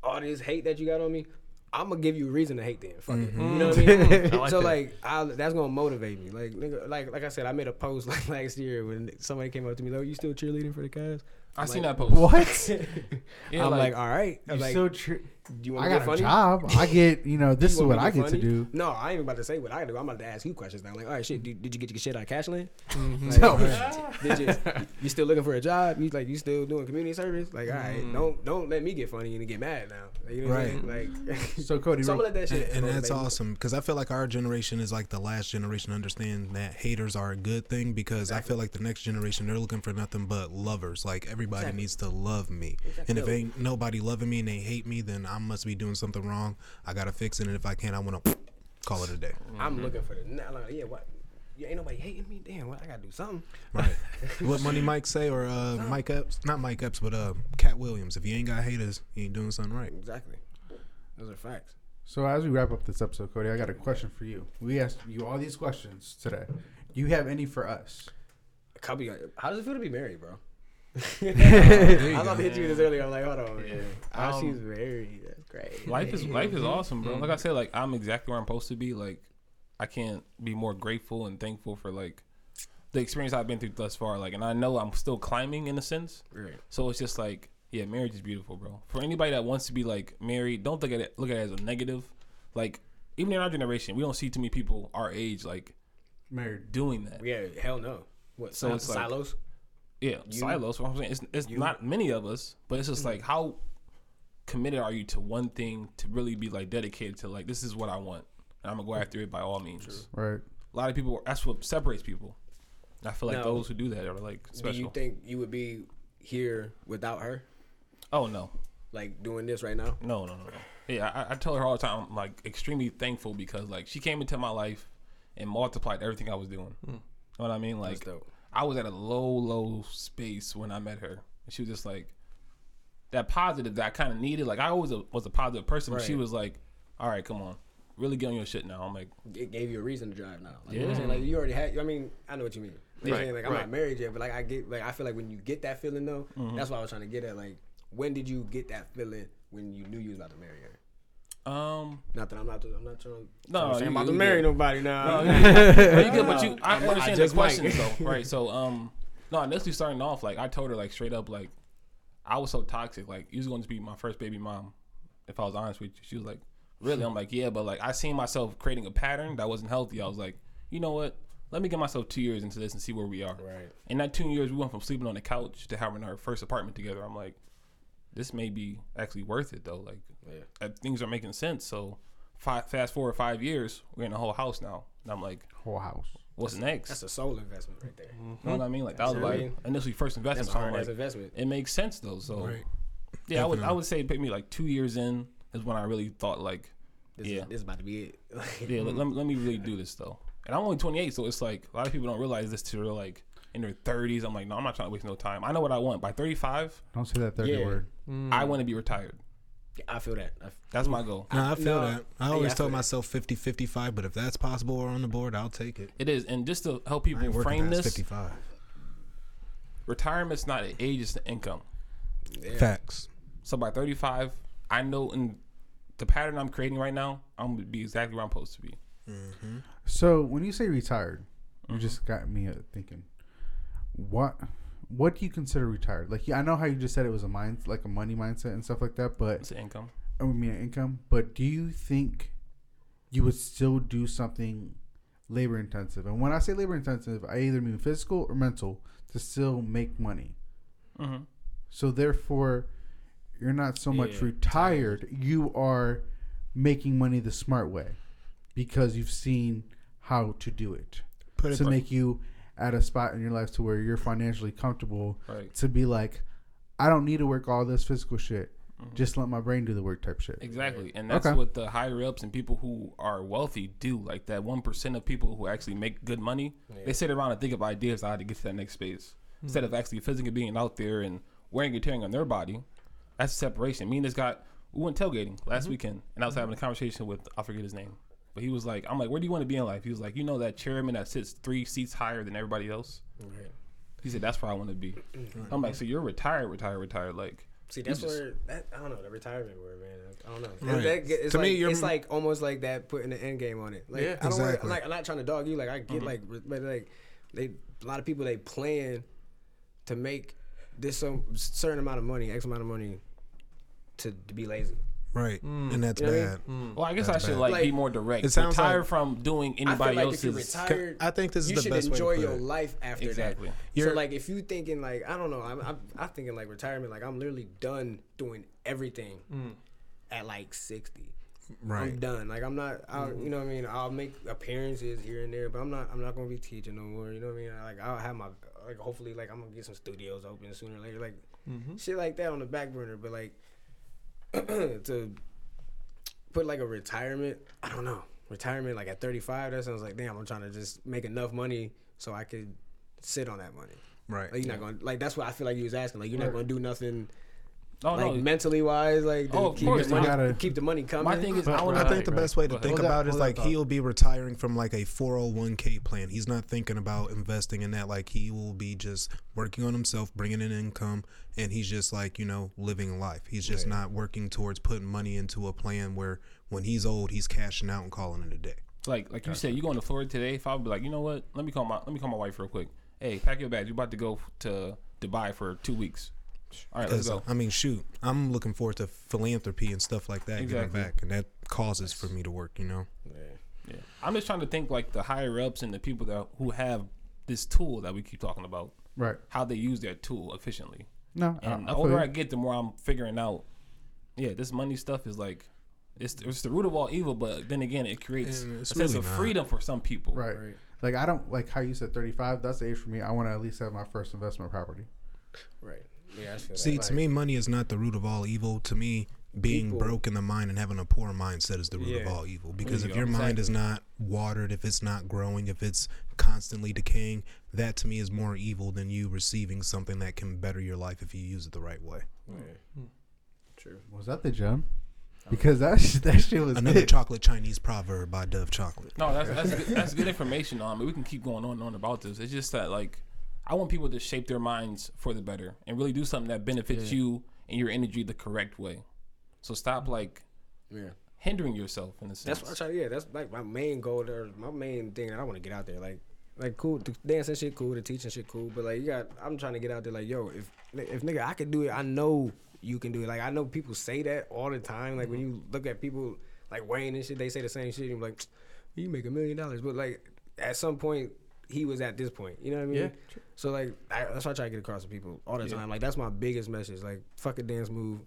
all this hate that you got on me, I'm gonna give you a reason to hate them. Fuck it. You know what I mm-hmm. mean? I like so that. like, I, that's gonna motivate me. Like, nigga, like, like I said, I made a post like last year when somebody came up to me like, oh, "You still cheerleading for the Cavs?" I I'm seen that post. What? Yeah, I'm like, like, all right. I'm You like, so tr- Do you want I to got get a funny? job. I get, you know, this You is what I to get to do. No, I ain't about to say what I do. I'm about to ask you questions now. Like, all right, shit, did, did you get your shit out of Cashland? Mm-hmm. No. Like, did you, you still looking for a job? You like you still doing community service? Like, all right, mm-hmm. don't don't let me get funny and get mad now. Like, you know what I'm saying? Like, So Cody, so I'm gonna let that shit. and, and that's motivate me. awesome because I feel like our generation is like the last generation to understand that haters are a good thing because I feel like the next generation they're looking for nothing but lovers. Like everybody Exactly. needs to love me, and if ain't nobody loving me and they hate me, then I must be doing something wrong. I gotta fix it, and if I can't, I want to call it a day. I'm looking for the now. Like, yeah, what? Yeah, ain't nobody hating me. Damn, what? I gotta do something. Right. what Money Mike say or uh, Mike Epps? Not Mike Epps, but uh, Katt Williams. If you ain't got haters, you ain't doing something right. Exactly. Those are facts. So as we wrap up this episode, Cody, I got a question for you. We asked you all these questions today. Do you have any for us? A couple. How does it feel to be married, bro? I was about to hit you this earlier. I'm like, hold on. Man. How Um, she's married. That's great. life is life is awesome, bro. Like I said, like I'm exactly where I'm supposed to be. Like I can't be more grateful and thankful for like the experience I've been through thus far. Like, and I know I'm still climbing in a sense. Right. So it's just like, yeah, marriage is beautiful, bro. For anybody that wants to be like married, don't look at it look at it as a negative. Like even in our generation, we don't see too many people our age like Married. doing that. Yeah. Hell no. What? So it's like- silos. Yeah, You- silos. What I'm saying, it's, it's you- not many of us, but it's just like how committed are you to one thing to really be like dedicated to like this is what I want, and I'm gonna go after it by all means. Right. A lot of people, that's what separates people. I feel like Now, those who do that are like Do you think you would be here without her? oh no, Like doing this right now? no, no, no, no. Yeah, I, I tell her all the time. I'm like extremely thankful because like she came into my life and multiplied everything I was doing. Hmm. You know what I mean? Like That's dope. I was at a low, low space when I met her. And she was just like that positive that I kind of needed. Like I always a, was a positive person. But she was like, "All right, come on, really get on your shit now." I'm like, It gave you a reason to drive now. Like, you know Yeah. like you already had. I mean, I know what you mean. You know what I'm Right, saying? Like I'm right. not married yet, but like I get, like I feel like when you get that feeling though, Mm-hmm. that's what I was trying to get at. Like, when did you get that feeling when you knew you was about to marry her? Um, Not that I'm not, I'm not trying. No, say you- I'm about to marry good. nobody now. no, you, you good, but you, I I understand the question though, right? So, um, no, initially starting off, like I told her like straight up, like I was so toxic. Like you was going to be my first baby mom, if I was honest with you. She was like, "Really?" I'm like, "Yeah," but like I seen myself creating a pattern that wasn't healthy. I was like, you know what? Let me get myself two years into this and see where we are. Right. In that two years, we went from sleeping on the couch to having our first apartment together. I'm like, this may be actually worth it though. Like, Yeah. uh, things are making sense. So, five, fast forward five years, we're in a whole house now, and I'm like, Whole house. what's next? That's a soul investment right there. you know what I mean? Like that was That's like right. initially first investment. That's a So I'm hard ass like, investment. it makes sense though. So, Right. yeah, I would I would say it took me like two years in is when I really thought like, This Yeah. is, this is about to be it. Yeah, let, let, me, let me really do this though. And I'm only 28, so it's like a lot of people don't realize this till they're like in their 30s. I'm like, no, I'm not trying to waste no time. I know what I want. By 35, Don't say that 30 Yeah. word. I want to be retired. I feel that. I, That's my goal. No, I feel no, that. I yeah, always I tell that. myself 50 55, but if that's possible or on the board, I'll take it. It is, and just to help people ain't frame this, 55. retirement's not an age; it's an income. yeah. Facts. So by 35, I know in the pattern I'm creating right now, I'm gonna be exactly where I'm supposed to be. So when you say retired, you Mhm. just got me uh, thinking. What what do you consider retired? Like yeah, I know how you just said it was a mind like a money mindset and stuff like that, but It's an income. I mean income. But do you think you would still do something labor intensive? And when I say labor intensive, I either mean physical or mental to still make money. Mm-hmm. So therefore, you're not so much Yeah, retired. You are making money the smart way because you've seen how to do it Put to right. make you at a spot in your life to where you're financially comfortable Right. to be like, I don't need to work all this physical shit. Mhm. Just let my brain do the work type shit. Exactly, and that's Okay. what the higher ups and people who are wealthy do. Like that one percent of people who actually make good money, they sit around and think of ideas on how to get to that next space hmm. instead of actually physically being out there and wearing and tearing on their body. That's separation. Me and this guy, we went tailgating last mm-hmm. weekend, and I was mm-hmm. having a conversation with I forget his name, but he was like, "I'm like, where do you want to be in life?" He was like, "You know that chairman that sits three seats higher than everybody else." Right. He said, "That's where I want to be." I'm like, "So you're retired, retired, retired?" Like, See, that's just- where that I don't know the retirement word, man. I don't know. Right. That get- it's To like, me, you're- it's like almost like that putting the end game on it. Like Yeah. I don't want Exactly. like I'm not trying to dog you. Like I get Mhm. like, but like they a lot of people they plan to make this some certain amount of money, X amount of money, to, to be lazy. Right, mm. and that's You know what I bad. Mm. Well, I guess I should like, Like, be more direct. it sounds Retire like- from doing I feel anybody like if you're else's. retired, I think this is you the should best way to enjoy put your it. life after Exactly. that. You're- so like if you thinking like I don't know, I'm, I'm I'm thinking like retirement, like I'm literally done doing everything mm. at like sixty. Right. I'm done. Like I'm not. I'll, You know what I mean? I'll make appearances here and there, but I'm not. I'm not gonna be teaching no more. You know what I mean? Like I'll have my like hopefully like I'm gonna get some studios open sooner or later. Like mm-hmm. shit like that on the back burner. But like to put like a retirement, I don't know. Retirement like at 35, that sounds like damn. I'm trying to just make enough money so I could sit on that money. Right. Like you're not going to like that's what I feel like you was asking. Like you're not going to do nothing Oh like no. mentally wise, like Oh, keep, course, the money, gotta- keep the money coming. My thing is, I, wanna I think the Right, best way to right. think Hold that- about it is like he'll be retiring from like a 401k plan. He's not thinking about investing in that. Like he will be just working on himself, bringing in income, and he's just like you know living life. He's just not working towards putting money into a plan where when he's old, he's cashing out and calling it a day. like like you said, you going to Florida today? If I would be like, you know what? Let me call my let me call my wife real quick. Hey, pack your bags. You about to go to Dubai for two weeks. All right, let's go. I mean, shoot, I'm looking forward to philanthropy and stuff like that Exactly. giving back, and that causes for me to work. You know. Yeah. yeah. I'm just trying to think like the higher ups and the people that who have this tool that we keep talking about, Right. how they use their tool efficiently. No. And I the older you. I get, the more I'm figuring out. Yeah, this money stuff is like, it's it's the root of all evil. But then again, it creates a it's sense really of not. freedom for some people. Right. Like I don't like how you said 35. That's the age for me. I want to at least have my first investment property. right. Yeah, See, that. to me, money is not the root of all evil. To me, being People- broke in the mind and having a poor mindset is the root of all evil. Because you if go. your mind is not watered, if it's not growing, if it's constantly decaying, that to me is more evil than you receiving something that can better your life if you use it the right way. Yeah. Hmm. True. Was that the gem? Because that sh- that shit was Another it. chocolate Chinese proverb by Dove Chocolate. No, that's that's good, that's good information. On, I mean, we can keep going on and on about this. It's just that like, I want people to shape their minds for the better and really do something that benefits you and your energy the correct way. So stop mm-hmm. like Yeah. hindering yourself in a sense. That's what I try. Yeah, that's like my main goal. There, my main thing that I want to get out there. Like, like cool, the dancing shit cool, the teaching shit cool. But like, you got, I'm trying to get out there. Like, yo, if if nigga, I can do it. I know you can do it. Like, I know people say that all the time. Like when mm-hmm. you look at people like Wayne and shit, they say the same shit. And you're like, you make a million dollars. But like at some point, he was at this point. You know what I mean? Yeah, So like, I, that's what I try to get across to people all the time. Like that's my biggest message. Like, fuck a dance move.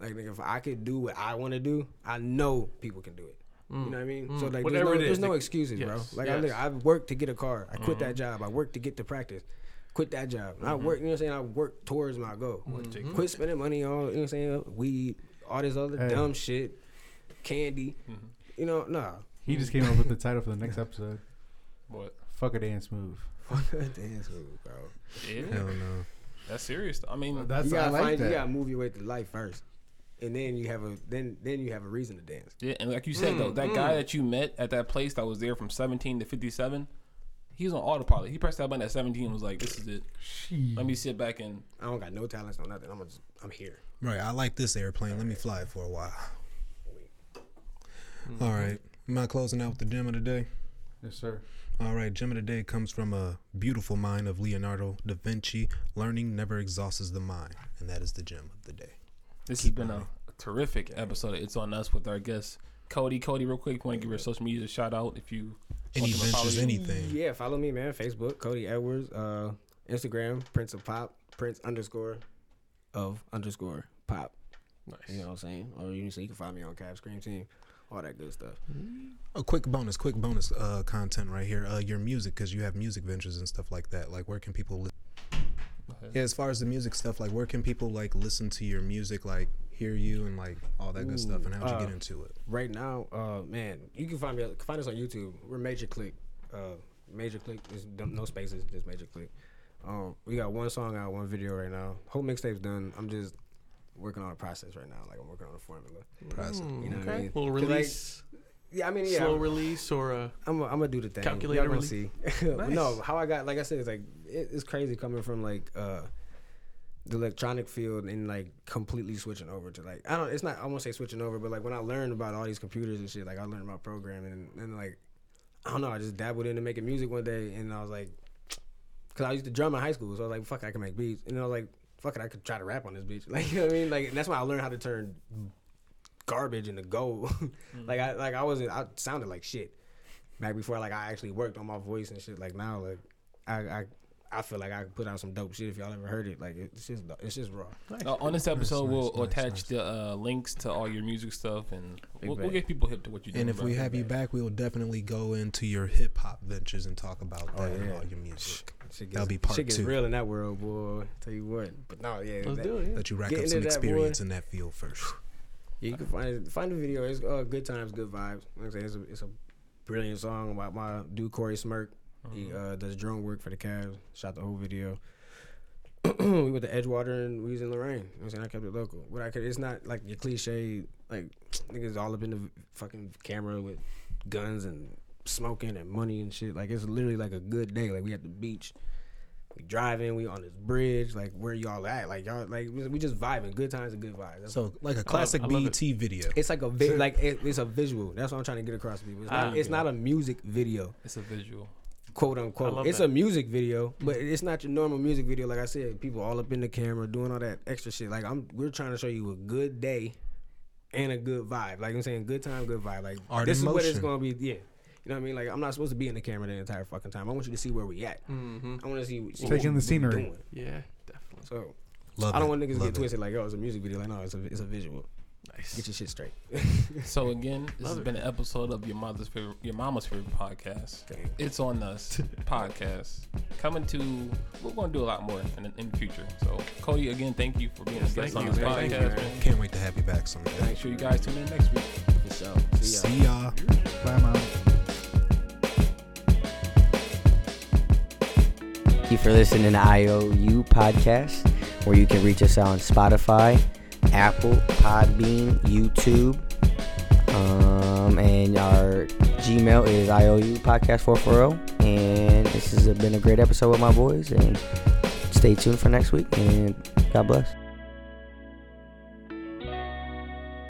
Like, nigga, if I could do what I want to do, I know people can do it. You know what I mean? So like, there's no, there's no like- excuses, bro. Like, yes. I, nigga, I've worked to get a car. I quit that job. I worked to get to practice. Quit that job. And I work. You know what I'm saying? I work towards my goal. Mm-hmm. Quit spending money on. You know what I'm saying? Weed, all this other Hey. dumb shit, candy. You know, nah. He just came up with the title for the next episode. What? Fuck a dance move. Fuck a dance move, bro. Yeah, Hell no. that's serious. I mean, That's you gotta like find. that. You gotta move your way through life first, and then you have a then then you have a reason to dance. yeah, and like you said though, that guy that you met at that place that was there from 17 to 57, he was on autopilot. He pressed that button at 17 and was like, "This is it. Let me sit back and." I don't got no talents, no nothing. I'm just, I'm here. Right, I like this airplane. Let me fly it for a while. All right. Am I closing out with the gem of the day? Yes, sir. All right, gem of the day comes from a beautiful mind of Leonardo da Vinci. Learning never exhausts the mind, and that is the gem of the day. This has been a terrific episode. of It's on us with our guest Cody. Cody, real quick, want to give your social media a shout out if you Any want them ventures, anything. Yeah, follow me, man. Facebook, Cody Edwards. Uh, Instagram, Prince of Pop, Prince underscore of underscore pop. Nice. You know what I'm saying? Or you, so you can find me on Cavs Scream Team, all that good stuff. A quick bonus, quick bonus uh, content right here. Uh, your music, because you have music ventures and stuff like that. Like, where can people? Li- yeah, as far as the music stuff, like, where can people like listen to your music, like hear you and like all that good stuff, and how'd you uh, get into it? Right now, uh, man, you can find me find us on YouTube. We're Major Click. Uh, Major Click. There's no- no spaces, just Major Click. Um, we got one song out, one video right now. Whole mixtape's done. I'm just working on a process right now. Like I'm working on a formula. Process. You know what I okay. mean? Little 'Cause, like, release, Yeah, I mean, yeah. slow release, or uh, I'm I'm gonna do the thing. Calculator Y'all gonna see. But no, how I got like I said, it's like it, it's crazy coming from like uh the electronic field and like completely switching over to like I don't. It's not. I won't say switching over, but like when I learned about all these computers and shit, like I learned about programming and, and like I don't know. I just dabbled into making music one day, and I was like, because I used to drum in high school, so I was like, fuck, I can make beats, and I was like, fuck it, I could try to rap on this beat. Like you know what I mean? Like and that's when I learned how to turn garbage and the gold. like I like I wasn't I sounded like shit back before like I actually worked on my voice and shit. Like now like I I. I feel like I could put out some dope shit if y'all ever heard it. Like it's just it's just raw. Uh, on this episode, nice, we'll nice, attach nice. the uh, links to all your music stuff, and we'll, we'll get people hip to what you do. And if we have you back, we will definitely go into your hip hop ventures and talk about Oh, that and all your music. Shit That'll be part shit gets two. real in that world, boy. Tell you what. But no, yeah. Let's that- do it. Yeah. Let you rack Get up some into that, boy. experience in that field first. Yeah, you can find find the video. It's uh, good times, good vibes. Like I say, it's a, it's a brilliant song about my dude Corey Smirk. He uh, does drone work for the Cavs. Shot the whole video. we went to Edgewater and we was in Lorain. You know what I'm saying I kept it local. But I could. It's not like your cliche like niggas all up in the fucking camera with guns and smoking and money and shit. Like it's literally like a good day. Like we at the beach. We driving, we on this bridge, like where y'all at? Like y'all, like we we just vibing, good times and good vibes. That's So, like a classic I love BET video. it's like a vi- like it, it's a visual. That's what I'm trying to get across to people. It's not, it's not a music video, it's a visual. quote unquote. It's that. a music video, but it's not your normal music video. Like I said, people all up in the camera doing all that extra shit. Like I'm, we're trying to show you a good day and a good vibe. Like I'm saying, good time, good vibe. Like Art this in is what it's gonna be. Yeah. You know what I mean? Like I'm not supposed to be in the camera the entire fucking time. I want you to see where we at. Mm-hmm. I want to see, see Taking what the we scenery. doing. Yeah, definitely. So Love I don't it. want niggas to Love get it. twisted. Like oh, it's a music video. Like no, it's a it's a visual. Nice. Get your shit straight. So again, this has it. been an episode of your mother's favorite, your mama's favorite podcast. Dang. It's on us podcast. Coming to, we're going to do a lot more in, in the future. So Cody, again, thank you for being a guest on this podcast. Thank you, man. man. Can't wait to have you back someday. Make sure you guys tune in next week. For sure. See y'all. See y'all. Bye, mom. Thank you for listening to IOU podcast, where you can reach us on Spotify, Apple, Podbean, YouTube, um, and our Gmail is IOU podcast 440. And this has been a great episode with my boys, and stay tuned for next week. And God bless.